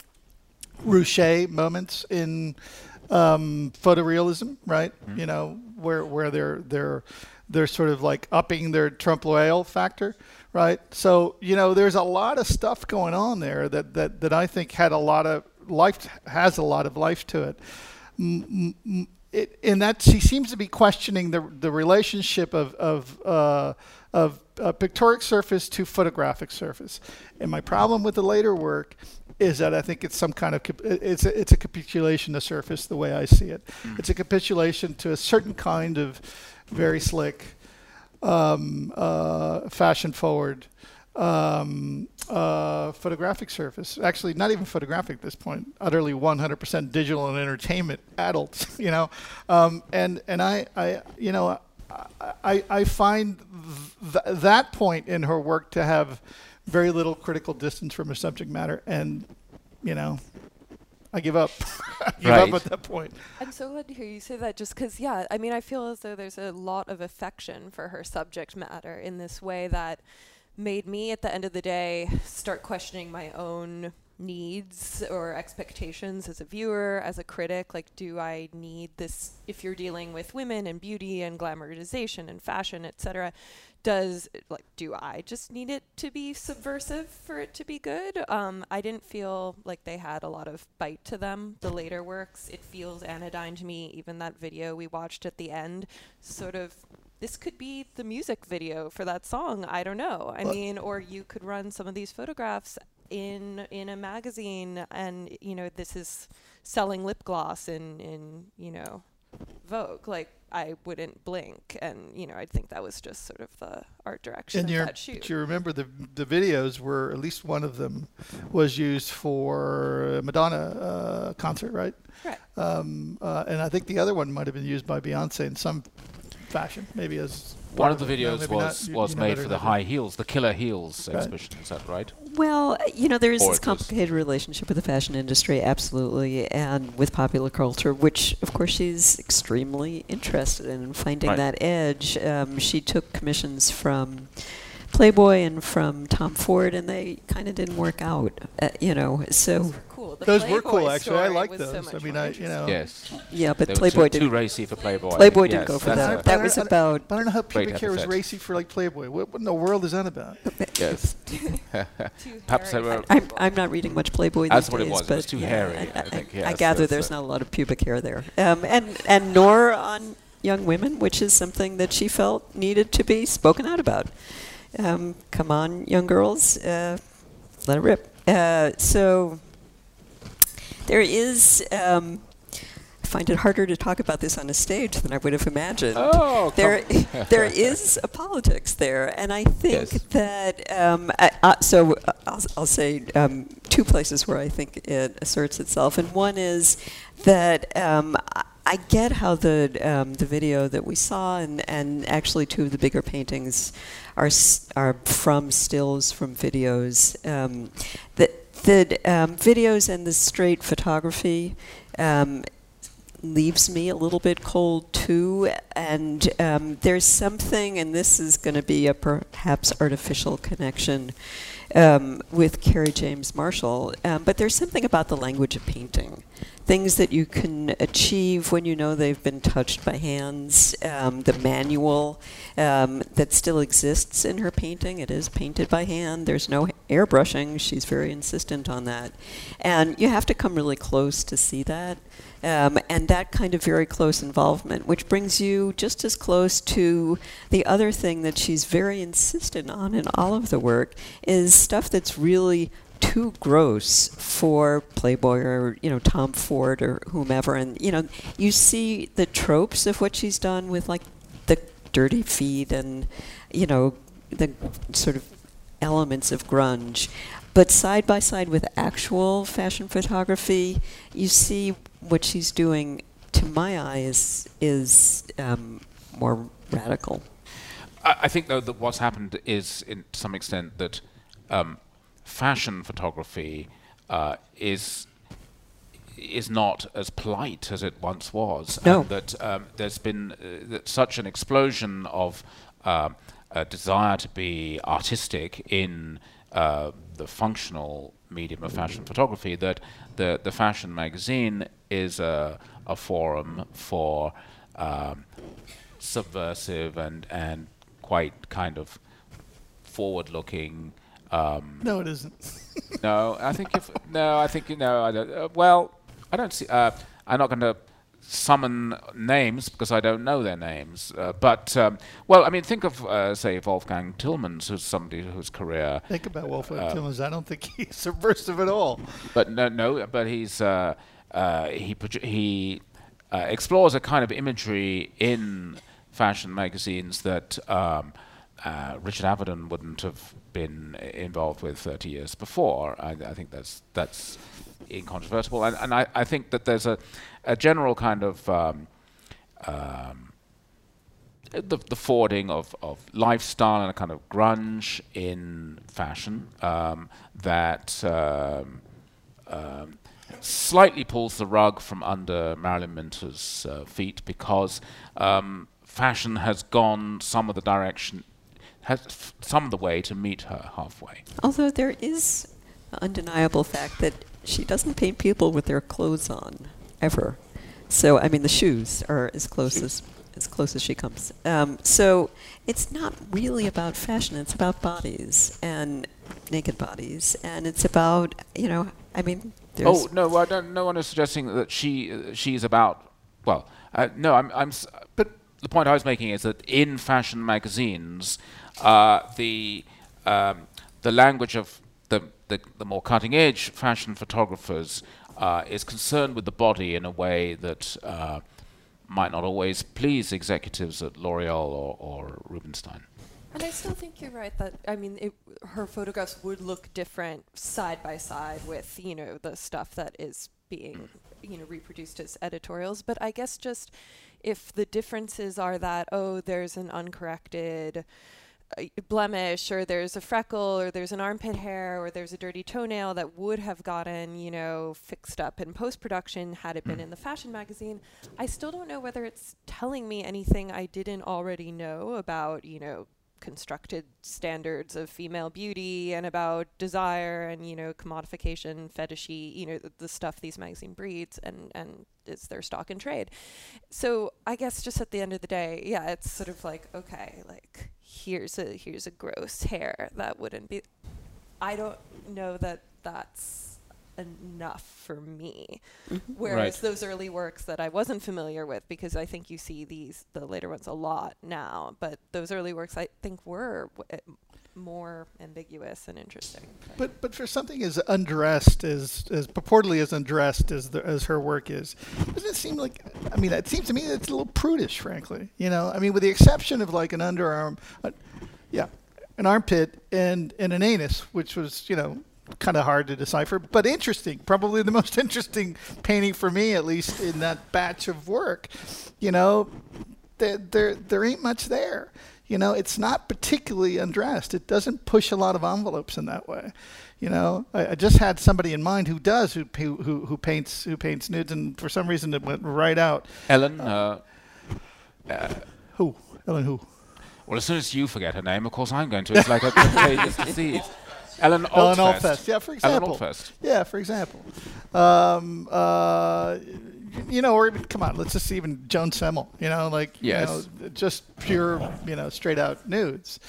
Rouchet moments in um, photorealism, right? You know, where where they're they're they're sort of like upping their trompe l'oeil factor, right? So you know, there's a lot of stuff going on there that that that I think had a lot of life has a lot of life to it. M- it in that she seems to be questioning the the relationship of of uh, of uh, pictoric surface to photographic surface. And my problem with the later work is that I think it's some kind of it's a, it's a capitulation to surface the way I see it. It's a capitulation to a certain kind of very slick, um, uh, fashion forward um, uh, photographic surface. Actually, not even photographic at this point. Utterly 100% digital and entertainment adults. [LAUGHS] You know, um, and and I I you know I I find th- that point in her work to have very little critical distance from her subject matter, and you know, I give up. [LAUGHS] I give Right. up at that point. I'm so glad to hear you say that just because, yeah, I mean, I feel as though there's a lot of affection for her subject matter in this way that made me, at the end of the day, start questioning my own needs or expectations as a viewer, as a critic. Like, do I need this? If you're dealing with women and beauty and glamorization and fashion, etc., does like do I just need it to be subversive for it to be good? Um, I didn't feel like they had a lot of bite to them. The later works, it feels anodyne to me. Even that video we watched at the end, sort of. This could be the music video for that song. I don't know. I mean, or you could run some of these photographs in in a magazine, and you know, this is selling lip gloss in in you know Vogue. Like I wouldn't blink, and you know, I think that was just sort of the art direction And of you that shoot. you remember the the videos were at least one of them was used for Madonna uh, concert, right? Right. Um, uh, and I think the other one might have been used by Beyonce in some fashion, maybe as One of the it. No, videos was You- was you know made for the high do. heels, the killer heels Right. exhibition. Is that right? Well, you know, there is Or this it was- complicated relationship with the fashion industry, absolutely, and with popular culture, which, of course, she's extremely interested in finding Right. that edge. Um, she took commissions from Playboy and from Tom Ford, and they kind of didn't work out, uh, you know. So, cool. The Those were cool, actually. I like was so those. I mean, I you know. Yes. yeah, but They Playboy too, too didn't. racy for Playboy. Playboy didn't go for that. a- That was about But I don't know how pubic hair was racy for like Playboy. What, what in the world is that about? [LAUGHS] yes. [LAUGHS] [LAUGHS] Perhaps they were. I'm. I'm not reading much Playboy these That's these what it days, was. It but was too yeah, hairy, I, I think, I gather there's not a lot of pubic hair there, um, and and nor on young women, which is something that she felt needed to be spoken out about. Um, come on, young girls, uh, let it rip. Uh, so there is. Um, I find it harder to talk about this on a stage than I would have imagined Oh, there, [LAUGHS] there is a politics there, and I think Yes. that um, I, uh, so. I'll, I'll say um, two places where I think it asserts itself, and one is that um, I- get how the um, the video that we saw, and, and actually two of the bigger paintings are are from stills from videos. Um, the the um, videos and the straight photography. Um, leaves me a little bit cold too. And um, there's something, and this is going to be a perhaps artificial connection um, with Kerry James Marshall, um, but there's something about the language of painting things that you can achieve when you know they've been touched by hands. Um, the manual um, that still exists in her painting, it is painted by hand. There's no airbrushing. She's very insistent on that. And you have to come really close to see that. Um, and that kind of very close involvement, which brings you just as close to the other thing that she's very insistent on in all of the work is stuff that's really too gross for Playboy or you know Tom Ford or whomever, and you know you see the tropes of what she's done with like the dirty feet and you know the sort of elements of grunge. But side by side with actual fashion photography, you see what she's doing. To my eyes, is um, more radical. I, think though that what's happened is, in to some extent, that um, fashion photography uh, is is not as polite as it once was. No. And that um, there's been uh, that such an explosion of um a desire to be artistic in uh, the functional medium of fashion photography that the the fashion magazine is a, a forum for um, subversive and and quite kind of forward-looking. Um, No, it isn't. [LAUGHS] no, I think if no, I think you know. I don't, uh, well, I don't see. Uh, I'm not going to summon names because I don't know their names. Uh, but um, well, I mean, think of uh, say Wolfgang Tillmans, who's somebody whose career. Think about Wolfgang uh, Tillmans. I don't think he's [LAUGHS] subversive at all. But no, no. But he's uh, uh, he produ- he uh, explores a kind of imagery in fashion magazines that um, uh, Richard Avedon wouldn't have been involved with 30 years before. I, I think that's that's incontrovertible, and, and I, I think that there's a, a general kind of um, um, the, the forwarding of, of lifestyle and a kind of grunge in fashion um, that um, um, slightly pulls the rug from under Marilyn Minter's uh, feet because um, fashion has gone some of the direction, has f- some of the way to meet her halfway. Although there is an undeniable fact that she doesn't paint people with their clothes on ever. So I mean, the shoes are as close as as close as she comes. Um, so it's not really about fashion. It's about bodies and naked bodies, and it's about you know. I mean, there's Oh no, I don't. No one is suggesting that she uh, she's about. Well, uh, no, I'm. I'm. But the point I was making is that in fashion magazines, the um, the language of the, the the more cutting edge fashion photographers uh, is concerned with the body in a way that. Uh, might not always please executives at L'Oreal or, or Rubinstein. And I still think you're right that I mean it, her photographs would look different side by side with you know the stuff that is being you know reproduced as editorials. But I guess just if the differences are that oh there's an uncorrected uh, blemish or there's a freckle or there's an armpit hair or there's a dirty toenail that would have gotten you know fixed up in post production had it been hmm. in the fashion magazine. I still don't know whether it's telling me anything i didn't already know about you know constructed standards of female beauty and about desire and you know commodification fetishy you know the, the stuff these magazine breeds and and is their stock and trade. So i guess just at the end of the day yeah it's sort of like okay like here's a here's a gross hair that wouldn't be i don't know that that's enough for me whereas Right. those early works that i wasn't familiar with because i think you see these the later ones a lot now but those early works i think were w- uh, more ambiguous and interesting But but for something as undressed as as purportedly as undressed as the, as her work is, doesn't it seem like? I mean, it seems to me that it's a little prudish, frankly. You know, I mean, with the exception of like an underarm, uh, yeah, an armpit and and an anus, which was you know kind of hard to decipher, but interesting. Probably the most [LAUGHS] interesting painting for me, at least in that batch of work. You know, there there there ain't much there. You know, it's not particularly undressed. It doesn't push a lot of envelopes in that way. You know, I, I just had somebody in mind who does who who who paints who paints nudes, and for some reason it went right out. Ellen, uh, uh, Who? Ellen who? well, as soon as you forget her name, of course I'm going to. It's like a contagious [LAUGHS] disease. Ellen Ellen Altfest. Altfest. Yeah, for example. Ellen. Altfest. Yeah, for example. Um, uh, you know, or even come on, let's just see even Joan Semmel. You know, like Yes. you know, just pure, you know, straight out nudes.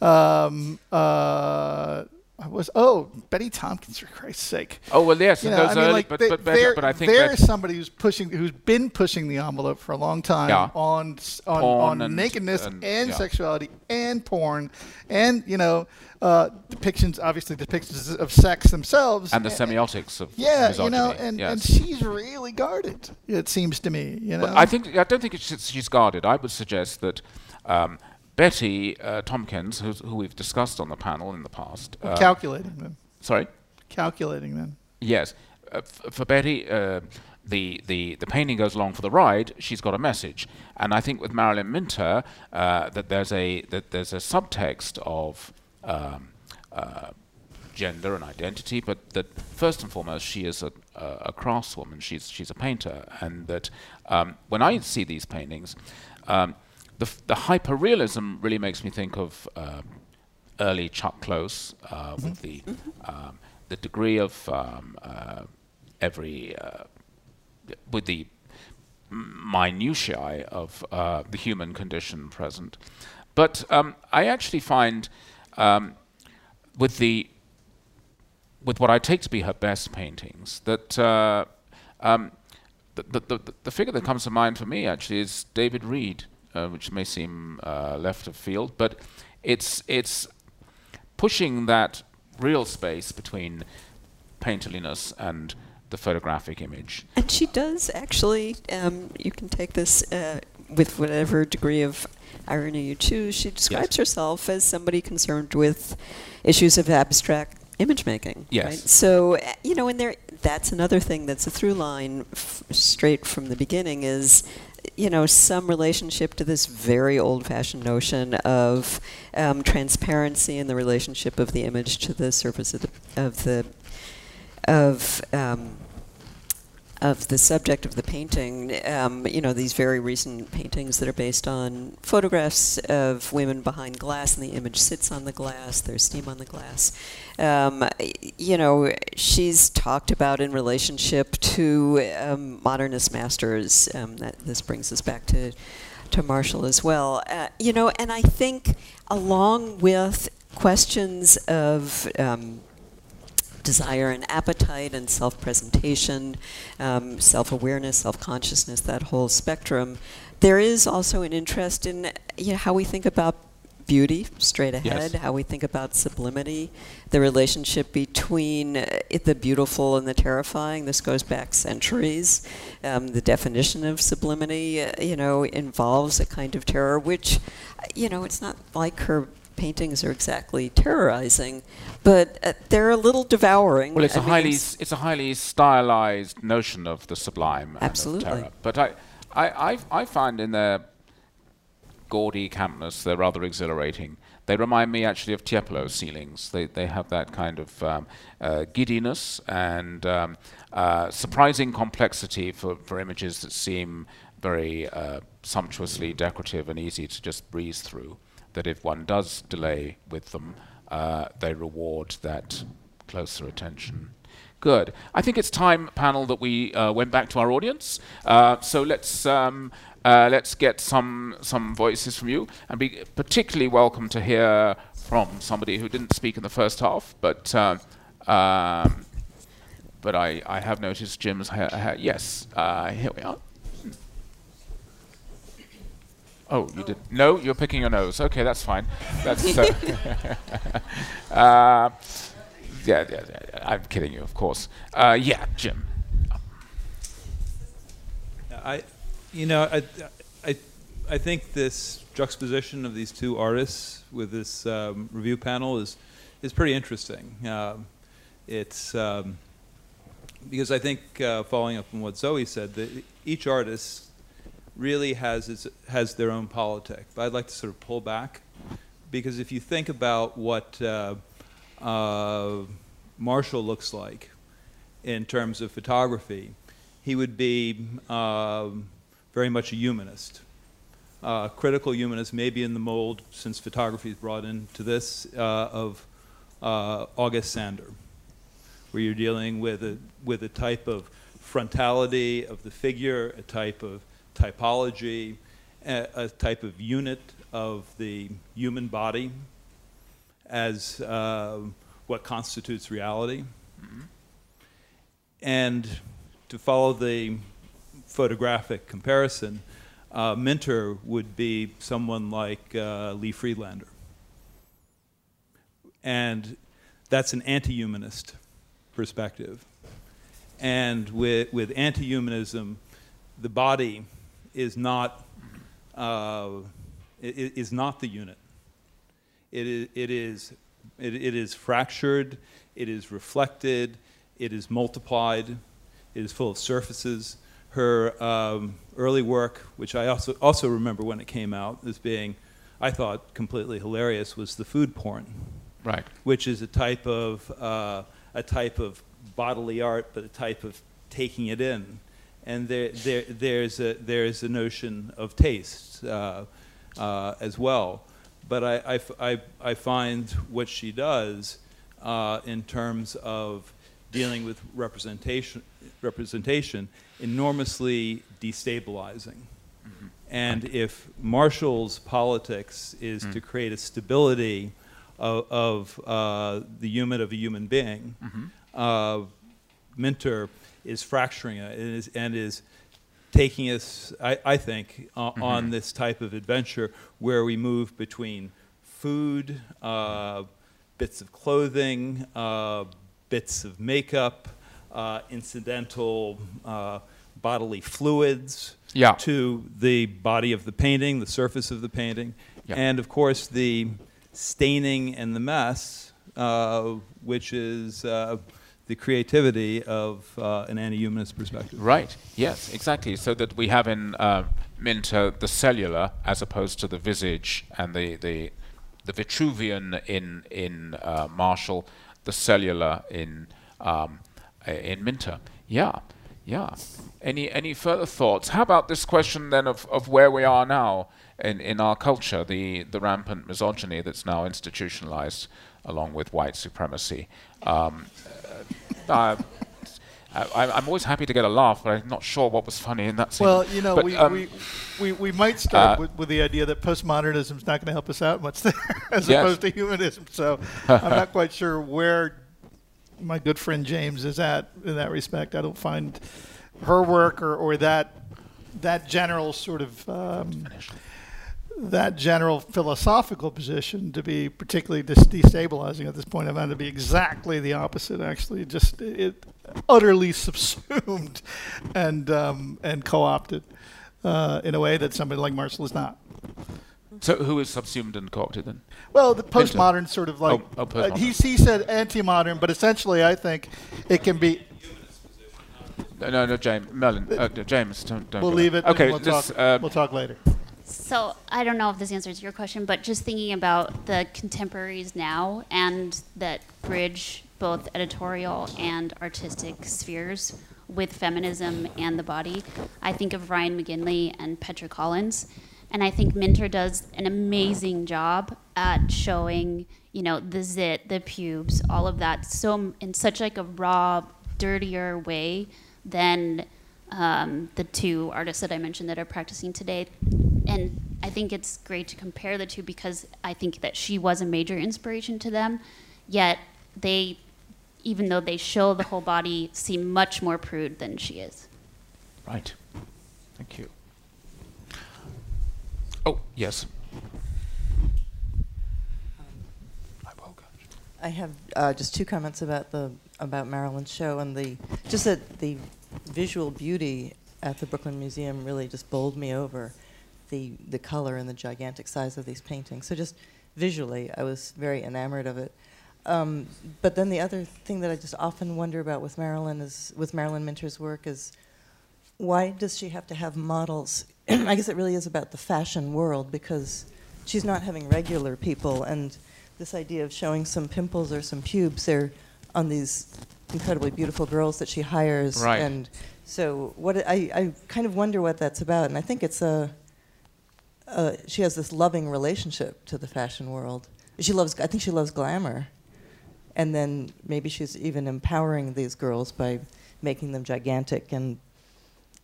Um, uh, I was oh Betty Tompkins for Christ's sake. Oh well, yes, You know, those I mean, early, like but, they- but, there- but I think there is somebody who's pushing, who's been pushing the envelope for a long time Yeah. on on, Porn on and- nakedness and- and, yeah. sexuality and porn and you know uh, depictions, obviously depictions of sex themselves and the A- semiotics of yeah, misogyny. you know, and, yes. and she's really guarded. It seems to me, you know. But I think I don't think it's, she's guarded. I would suggest that um, Betty uh, Tompkins, who's, who we've discussed on the panel in the past, Well, um, calculating them, Sorry. calculating them. Yes, uh, f- for Betty, uh, the, the the painting goes along for the ride. She's got a message, and I think with Marilyn Minter uh, that there's a that there's a subtext of um, uh, gender and identity, but that first and foremost she is a, a, a craftswoman. She's she's a painter, and that um, when I see these paintings, um, the the hyperrealism really makes me think of. Um, early Chuck Close uh, with the um, the degree of um, uh, every uh, with the minutiae of uh, the human condition present. But um, I actually find um, with the with what I take to be her best paintings that uh, um, the, the, the, the figure that comes to mind for me actually is David Reed, uh, which may seem uh, left of field, but it's it's pushing that real space between painterliness and the photographic image. And she does actually. Um, you can take this uh, with whatever degree of irony you choose. She describes herself as somebody concerned with issues of abstract image making. Yes. Right? So you know, and there, that's another thing that's a through line f- straight from the beginning is. You know, some relationship to this very old-fashioned notion of um, transparency in the relationship of the image to the surface of the of the of um, of the subject of the painting, um, you know, these very recent paintings that are based on photographs of women behind glass, and the image sits on the glass. There's steam on the glass. Um, you know, she's talked about in relationship to um, modernist masters. Um, that this brings us back to to Marshall as well. Uh, you know, and I think along with questions of um, desire and appetite and self-presentation, um, self-awareness, self-consciousness, that whole spectrum. There is also an interest in you know, how we think about beauty straight ahead, Yes. how we think about sublimity, the relationship between uh, the beautiful and the terrifying. This goes back centuries. Um, the definition of sublimity, uh, you know, involves a kind of terror, which, uh, you know, it's not like her paintings are exactly terrorizing, but uh, they're a little devouring. Well, it's I a highly s- it's a highly stylized notion of the sublime. Absolutely. terror. But I, I, I, I find in their gaudy campness they're rather exhilarating. They remind me actually of Tiepolo's ceilings. They they have that kind of um, uh, giddiness and um, uh, surprising complexity for, for images that seem very uh, sumptuously decorative and easy to just breeze through. That if one does delay with them, uh, they reward that closer attention. Good. I think it's time, panel, that we uh, went back to our audience. Uh, so let's um, uh, let's get some some voices from you, and be particularly welcome to hear from somebody who didn't speak in the first half, but. Uh, um, but I, I have noticed Jim's ha- ha- yes. Uh, here we are. Oh, you did. No, you're picking your nose. Okay, that's fine. That's. Uh, [LAUGHS] [LAUGHS] uh, yeah, yeah, yeah, I'm kidding you, of course. Uh, yeah, Jim. I, you know, I, I, I think this juxtaposition of these two artists with this um, review panel is, is pretty interesting. Um, it's um, because I think, uh, following up on what Zoe said, that each artist really has its, has their own politic. But I'd like to sort of pull back because if you think about what uh, uh, Marshall looks like in terms of photography, he would be um, very much a humanist. Uh, critical humanist, maybe in the mold, since photography is brought into this, uh, of uh, August Sander, where you're dealing with a, with a type of frontality of the figure, a type of typology, a, type of unit of the human body as uh, what constitutes reality. And to follow the photographic comparison, uh, Minter would be someone like uh, Lee Friedlander. And that's an anti humanist perspective. And with, with anti humanism, the body is not, uh, is not the unit. It is, it, is, it, it is fractured, it is reflected, it is multiplied, it is full of surfaces. Her um, early work, which I also, also remember when it came out as being, I thought, completely hilarious, was the food porn Right. which is a type of uh, a type of bodily art, but a type of taking it in. And there, there, there's a there's a notion of taste uh, uh, as well. But I, I, I find what she does uh, in terms of dealing with representation representation enormously destabilizing. And if Marshall's politics is to create a stability of, of uh, the human of a human being, uh, Minter is fracturing it and is, and is taking us, I, I think, uh, on this type of adventure where we move between food, uh, bits of clothing, uh, bits of makeup, uh, incidental uh, bodily fluids Yeah. to the body of the painting, the surface of the painting, Yeah. and of course the staining and the mess, uh, which is uh, the creativity of uh, an anti-humanist perspective. Right. Yes, exactly. So that we have in uh, Minter the cellular as opposed to the visage, and the the, the Vitruvian in in uh, Marshall, the cellular in um, uh, in Minter. Yeah, yeah. Any any further thoughts? How about this question then of, of where we are now in, in our culture, the the rampant misogyny that's now institutionalized along with white supremacy. Um, uh, I, I'm always happy to get a laugh, but I'm not sure what was funny in that scene. Well, you know, But, we, um, we, we, we might start uh, with, with the idea that postmodernism is not going to help us out much [LAUGHS] there, as Yes. opposed to humanism. So I'm not quite sure where my good friend James is at in that respect. I don't find her work or, or that that general sort of um, that general philosophical position to be particularly destabilizing at this point. I found it to be exactly the opposite. Actually, just it utterly [LAUGHS] subsumed and um, and co-opted uh, in a way that somebody like Marshall is not. so who is subsumed and co-opted then? Well, the postmodern sort of like Oh, oh, uh, he he said anti-modern, but essentially I think it can be. No, no, no James, Merlin, uh, James, don't, don't. We'll leave it. Okay, we'll this, talk. uh, we'll talk later. So I don't know if this answers your question, but just thinking about the contemporaries now and that bridge both editorial and artistic spheres with feminism and the body, I think of Ryan McGinley and Petra Collins. And I think Minter does an amazing job at showing, you know, the zit, the pubes, all of that, so in such like a raw, dirtier way than um, the two artists that I mentioned that are practicing today. And I think it's great to compare the two because I think that she was a major inspiration to them. Yet they, even though they show the whole body, seem much more prude than she is. Right. Thank you. Oh, yes. I have uh, just two comments about the about Marilyn's show and the just that the visual beauty at the Brooklyn Museum really just bowled me over, the the color and the gigantic size of these paintings. So just visually, I was very enamored of it. Um, but then the other thing that I just often wonder about with Marilyn is with Marilyn Minter's work is why does she have to have models? [CLEARS THROAT] I guess it really is about the fashion world because she's not having regular people, and this idea of showing some pimples or some pubes, they're on these incredibly beautiful girls that she hires, Right. and so what I, I kind of wonder what that's about, and I think it's a. Uh, she has this loving relationship to the fashion world. She loves. I think she loves glamour, and then maybe she's even empowering these girls by making them gigantic and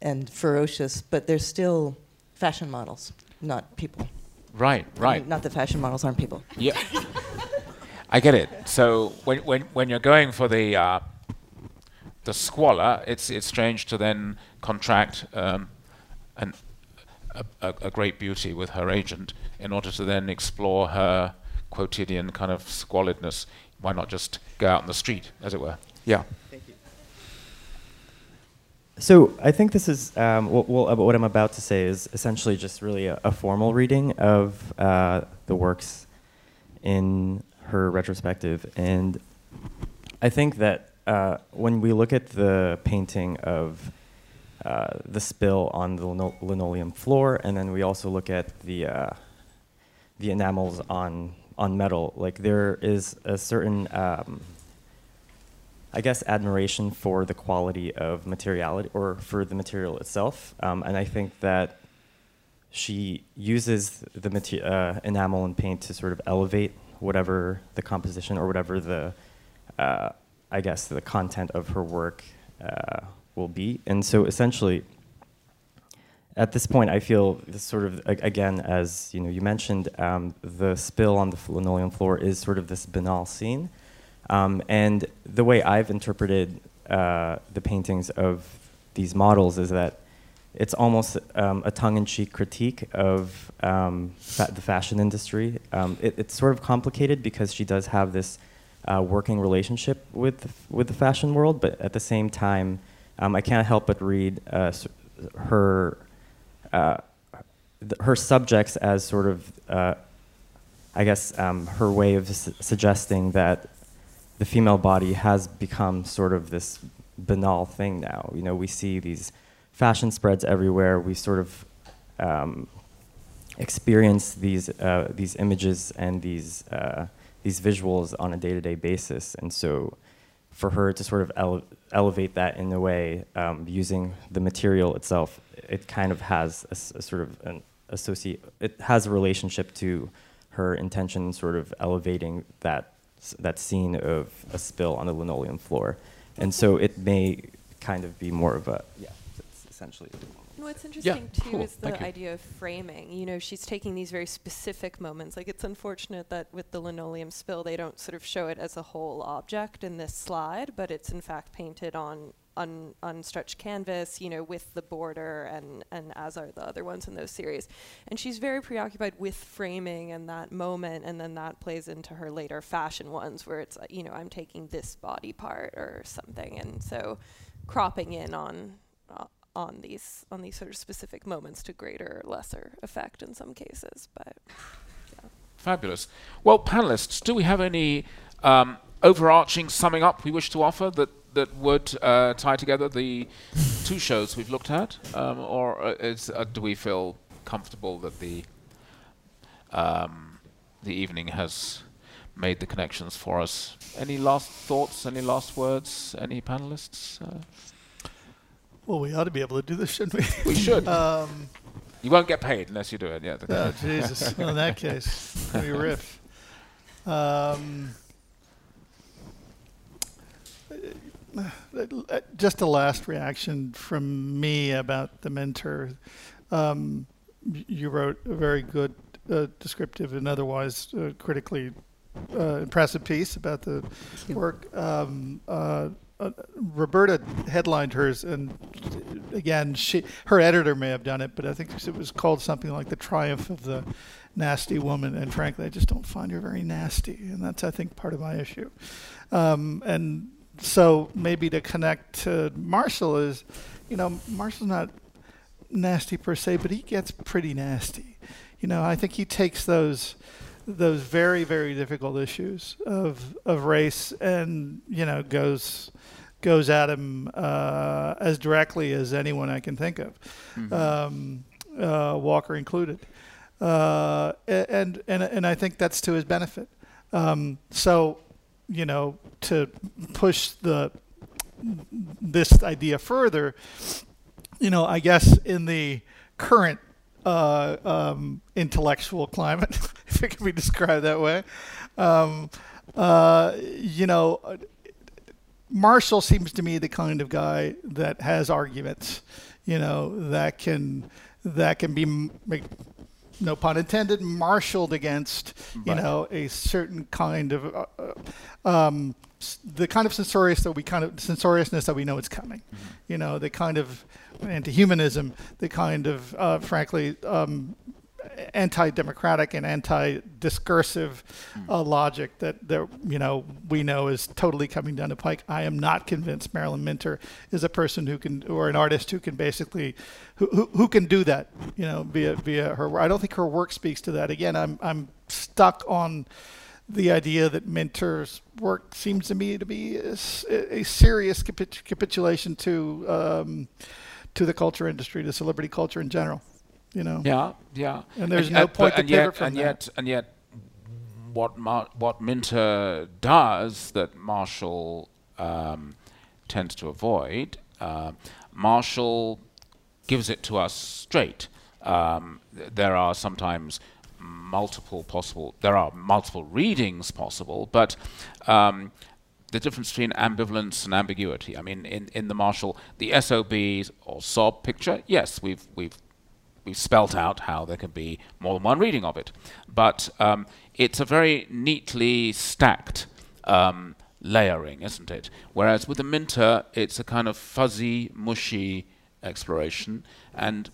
and ferocious, but they're still fashion models, not people. Right, I right. mean, not that fashion models aren't people. Yeah. I get it. So when when when you're going for the uh, the squalor, it's it's strange to then contract um, an a, a, a great beauty with her agent in order to then explore her quotidian kind of squalidness. Why not just go out in the street, as it were? Yeah. Thank you. So I think this is um, what, what I'm about to say is essentially just really a, a formal reading of uh, the works in her retrospective, and I think that uh, when we look at the painting of uh, the spill on the lino- linoleum floor, and then we also look at the uh, the enamels on on metal, like there is a certain um, I guess, admiration for the quality of materiality or for the material itself. Um, and I think that she uses the mate- uh, enamel and paint to sort of elevate whatever the composition or whatever the, uh, I guess, the content of her work uh, will be. And so essentially, at this point, I feel sort of, again, as you know, you mentioned, um, the spill on the linoleum floor is sort of this banal scene. Um, and the way I've interpreted uh, the paintings of these models is that it's almost um, a tongue-in-cheek critique of um, fa- the fashion industry. Um, it, it's sort of complicated because she does have this uh, working relationship with the, with the fashion world, but at the same time, um, I can't help but read uh, her uh, her subjects as sort of, uh, I guess, um, her way of s- suggesting that the female body has become sort of this banal thing now. You know, we see these fashion spreads everywhere. We sort of um, experience these uh, these images and these uh, these visuals on a day-to-day basis, and so for her to sort of ele- elevate that in a way um, using the material itself, it kind of has a sort of an associate. It has a relationship to her intention, sort of elevating that that scene of a spill on the linoleum floor, and so it may kind of be more of a yeah. It's essentially. What's interesting too cool. is the Thank you. idea of framing. You know, she's taking these very specific moments. Like it's unfortunate that with the linoleum spill, they don't sort of show it as a whole object in this slide, but it's in fact painted on on unstretched canvas. You know, with the border and and as are the other ones in those series. And she's very preoccupied with framing and that moment, and then that plays into her later fashion ones, where it's uh, you know I'm taking this body part or something, and so cropping in on. Uh, on these on these sort of specific moments to greater or lesser effect in some cases but Fabulous. Well, panelists, do we have any um, overarching summing up we wish to offer that that would uh, tie together the two shows we've looked at, um, or uh, is, uh, do we feel comfortable that the um, the evening has made the connections for us? Any last thoughts? Any last words? Any panelists? Uh, Well, we ought to be able to do this, shouldn't we? we should. um, you won't get paid unless you do it. Yeah. oh, Jesus. Well, in that case, we [LAUGHS] riff. Um, uh, just a last reaction from me about the mentor. Um, you wrote a very good, uh, descriptive and otherwise uh, critically uh, impressive piece about the work. Um, uh, Roberta headlined hers, and again, she her editor may have done it, but I think it was called something like "The Triumph of the Nasty Woman." And frankly, I just don't find her very nasty, and that's I think part of my issue. Um, and so maybe to connect to Marshall is, you know, Marshall's not nasty per se, but he gets pretty nasty. You know, I think he takes those those very very difficult issues of of race and you know goes goes at him uh, as directly as anyone I can think of, Mhm. um, uh, Walker included, uh, and and and I think that's to his benefit. Um, so, you know, to push the this idea further, you know, I guess in the current uh, um, intellectual climate, [LAUGHS] if it can be described that way, um, uh, you know, Marshall seems to me the kind of guy that has arguments, you know, that can that can be, make, no pun intended, marshaled against, you know, a certain kind of uh, uh, um, the kind of censorious that we kind of censoriousness that we know is coming. You know, the kind of anti-humanism, the kind of, uh, frankly, um, anti-democratic and anti-discursive uh, logic that, that you know we know is totally coming down the pike. I am not convinced Marilyn Minter is a person who can, or an artist who can basically, who, who, who can do that. You know, via via her. work. I don't think her work speaks to that. Again, I'm I'm stuck on the idea that Minter's work seems to me to be a serious capit- capitulation to um, to the culture industry, to celebrity culture in general. You know. Yeah, yeah. And there's And- no and- point to and pivot yet, from and that. yet, and yet, what Mar- what Minter does that Marshall um, tends to avoid, uh, Marshall gives it to us straight. Um, th- there are sometimes multiple possible. There are multiple readings possible, but um, the difference between ambivalence and ambiguity. I mean, in, in the Marshall, the SOB or SOB picture, yes, we've we've we've spelt out how there can be more than one reading of it, but um, it's a very neatly stacked um, layering, isn't it? Whereas with the Minter, it's a kind of fuzzy, mushy exploration, and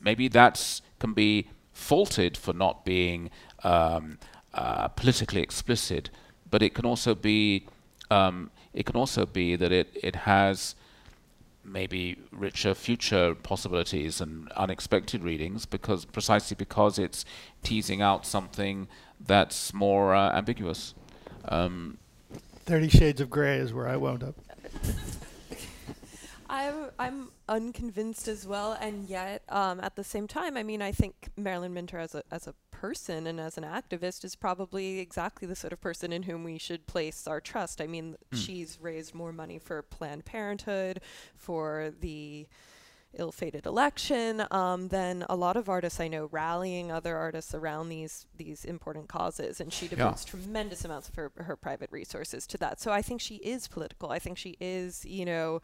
maybe that can be faulted for not being um, uh, politically explicit, but it can also be um, it can also be that it it has maybe richer future possibilities and unexpected readings because precisely because it's teasing out something that's more uh, ambiguous. Um, Thirty Shades of Grey is where I wound up. I'm I'm unconvinced as well, and yet um, at the same time, I mean, I think Marilyn Minter as a as a person and as an activist is probably exactly the sort of person in whom we should place our trust. I mean, Mm. she's raised more money for Planned Parenthood, for the ill-fated election um, than a lot of artists I know rallying other artists around these these important causes, and she Yeah. devotes tremendous amounts of her, her private resources to that. So I think she is political. I think she is, you know,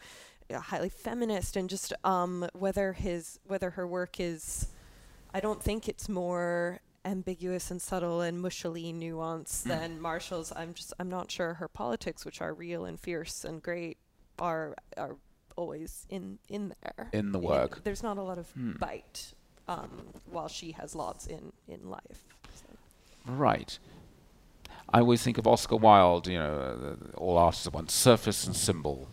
highly feminist, and just um, whether his whether her work is, I don't think it's more ambiguous and subtle and mushily nuanced Mm. than Marshall's. I'm just I'm not sure her politics, which are real and fierce and great, are are always in in there In the work. there's not a lot of Hmm. bite, um, while she has lots in in life. So. Right. I always think of Oscar Wilde, you know, uh, all artists are one surface and symbol.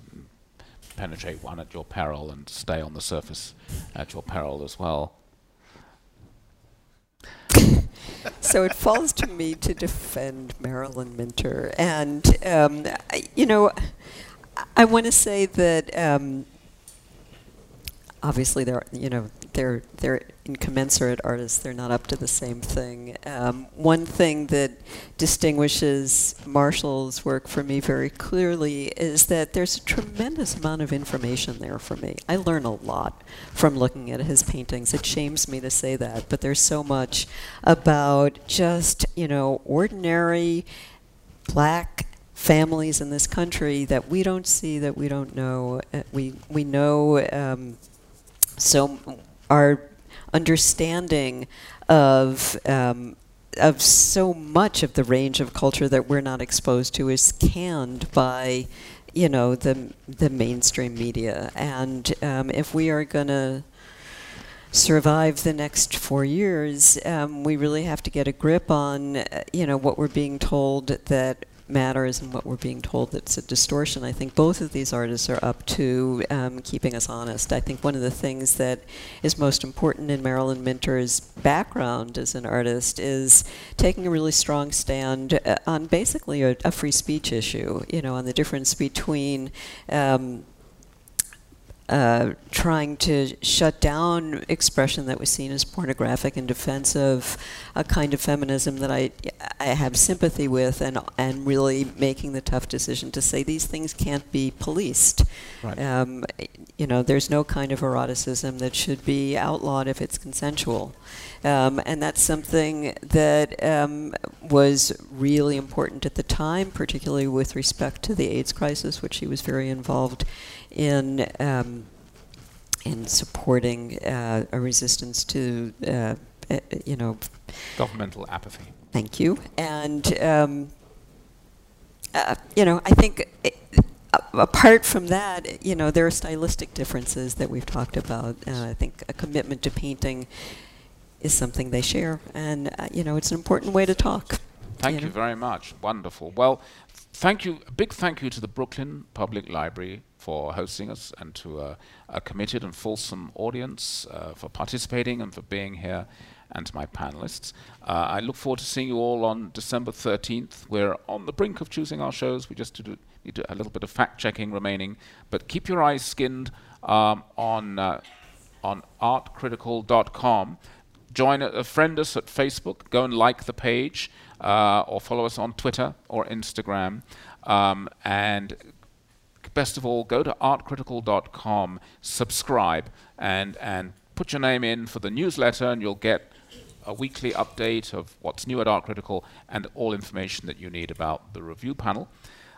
Penetrate one at your peril and stay on the surface at your peril as well. so it falls to me to defend Marilyn Minter. And, um, I, you know, I- want to say that um, obviously there, are, you know, they're, they're incommensurate artists. They're not up to the same thing. Um, one thing that distinguishes Marshall's work for me very clearly is that there's a tremendous amount of information there for me. I learn a lot from looking at his paintings. It shames me to say that, but there's so much about just, you know, ordinary black families in this country that we don't see, that we don't know. Uh, we, we know um, so our understanding of um, of so much of the range of culture that we're not exposed to is canned by you know the the mainstream media. And um, if we are going to survive the next four years um, we really have to get a grip on uh, you know what we're being told that matters and what we're being told that's a distortion. I think both of these artists are up to um, keeping us honest. I think one of the things that is most important in Marilyn Minter's background as an artist is taking a really strong stand uh, on basically a, a free speech issue, you know, on the difference between um, uh, trying to shut down expression that was seen as pornographic in defense of a kind of feminism that I, I have sympathy with, and and really making the tough decision to say these things can't be policed. Right. Um, you know, there's no kind of eroticism that should be outlawed if it's consensual. Um, and that's something that um, was really important at the time, particularly with respect to the AIDS crisis, which he was very involved in um, in supporting uh, a resistance to, uh, uh, you know, Governmental apathy. Thank you. And, um, uh, you know, I think uh, apart from that, you know, there are stylistic differences that we've talked about. Uh, I think a commitment to painting is something they share. And, uh, you know, it's an important way to talk. Thank you, know. very much. Wonderful. Well, thank you. A big thank you to the Brooklyn Public Library for hosting us and to a, a committed and fulsome audience uh, for participating and for being here and to my panelists. Uh, I look forward to seeing you all on December 13th. We're on the brink of choosing our shows. We just need to, a little bit of fact checking remaining. But keep your eyes skinned um, on, uh, on artcritical.com. Join, uh, friend us at Facebook. Go and like the page uh, or follow us on Twitter or Instagram. Um, and best of all, go to artcritical.com, subscribe, and, and put your name in for the newsletter, and you'll get a weekly update of what's new at Art Critical and all information that you need about the review panel.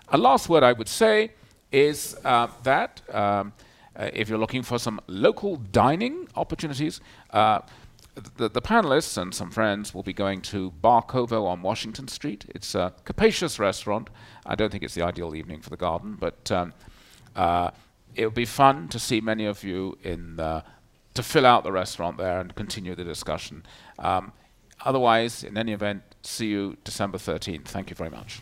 A last word I would say is uh, that um, uh, if you're looking for some local dining opportunities, uh, the, the panelists and some friends will be going to Bar Corvo on Washington Street. It's a capacious restaurant. I don't think it's the ideal evening for the garden, but um, uh, it'll be fun to see many of you in the, to fill out the restaurant there and continue the discussion. Um, otherwise, in any event, see you December 13th. Thank you very much.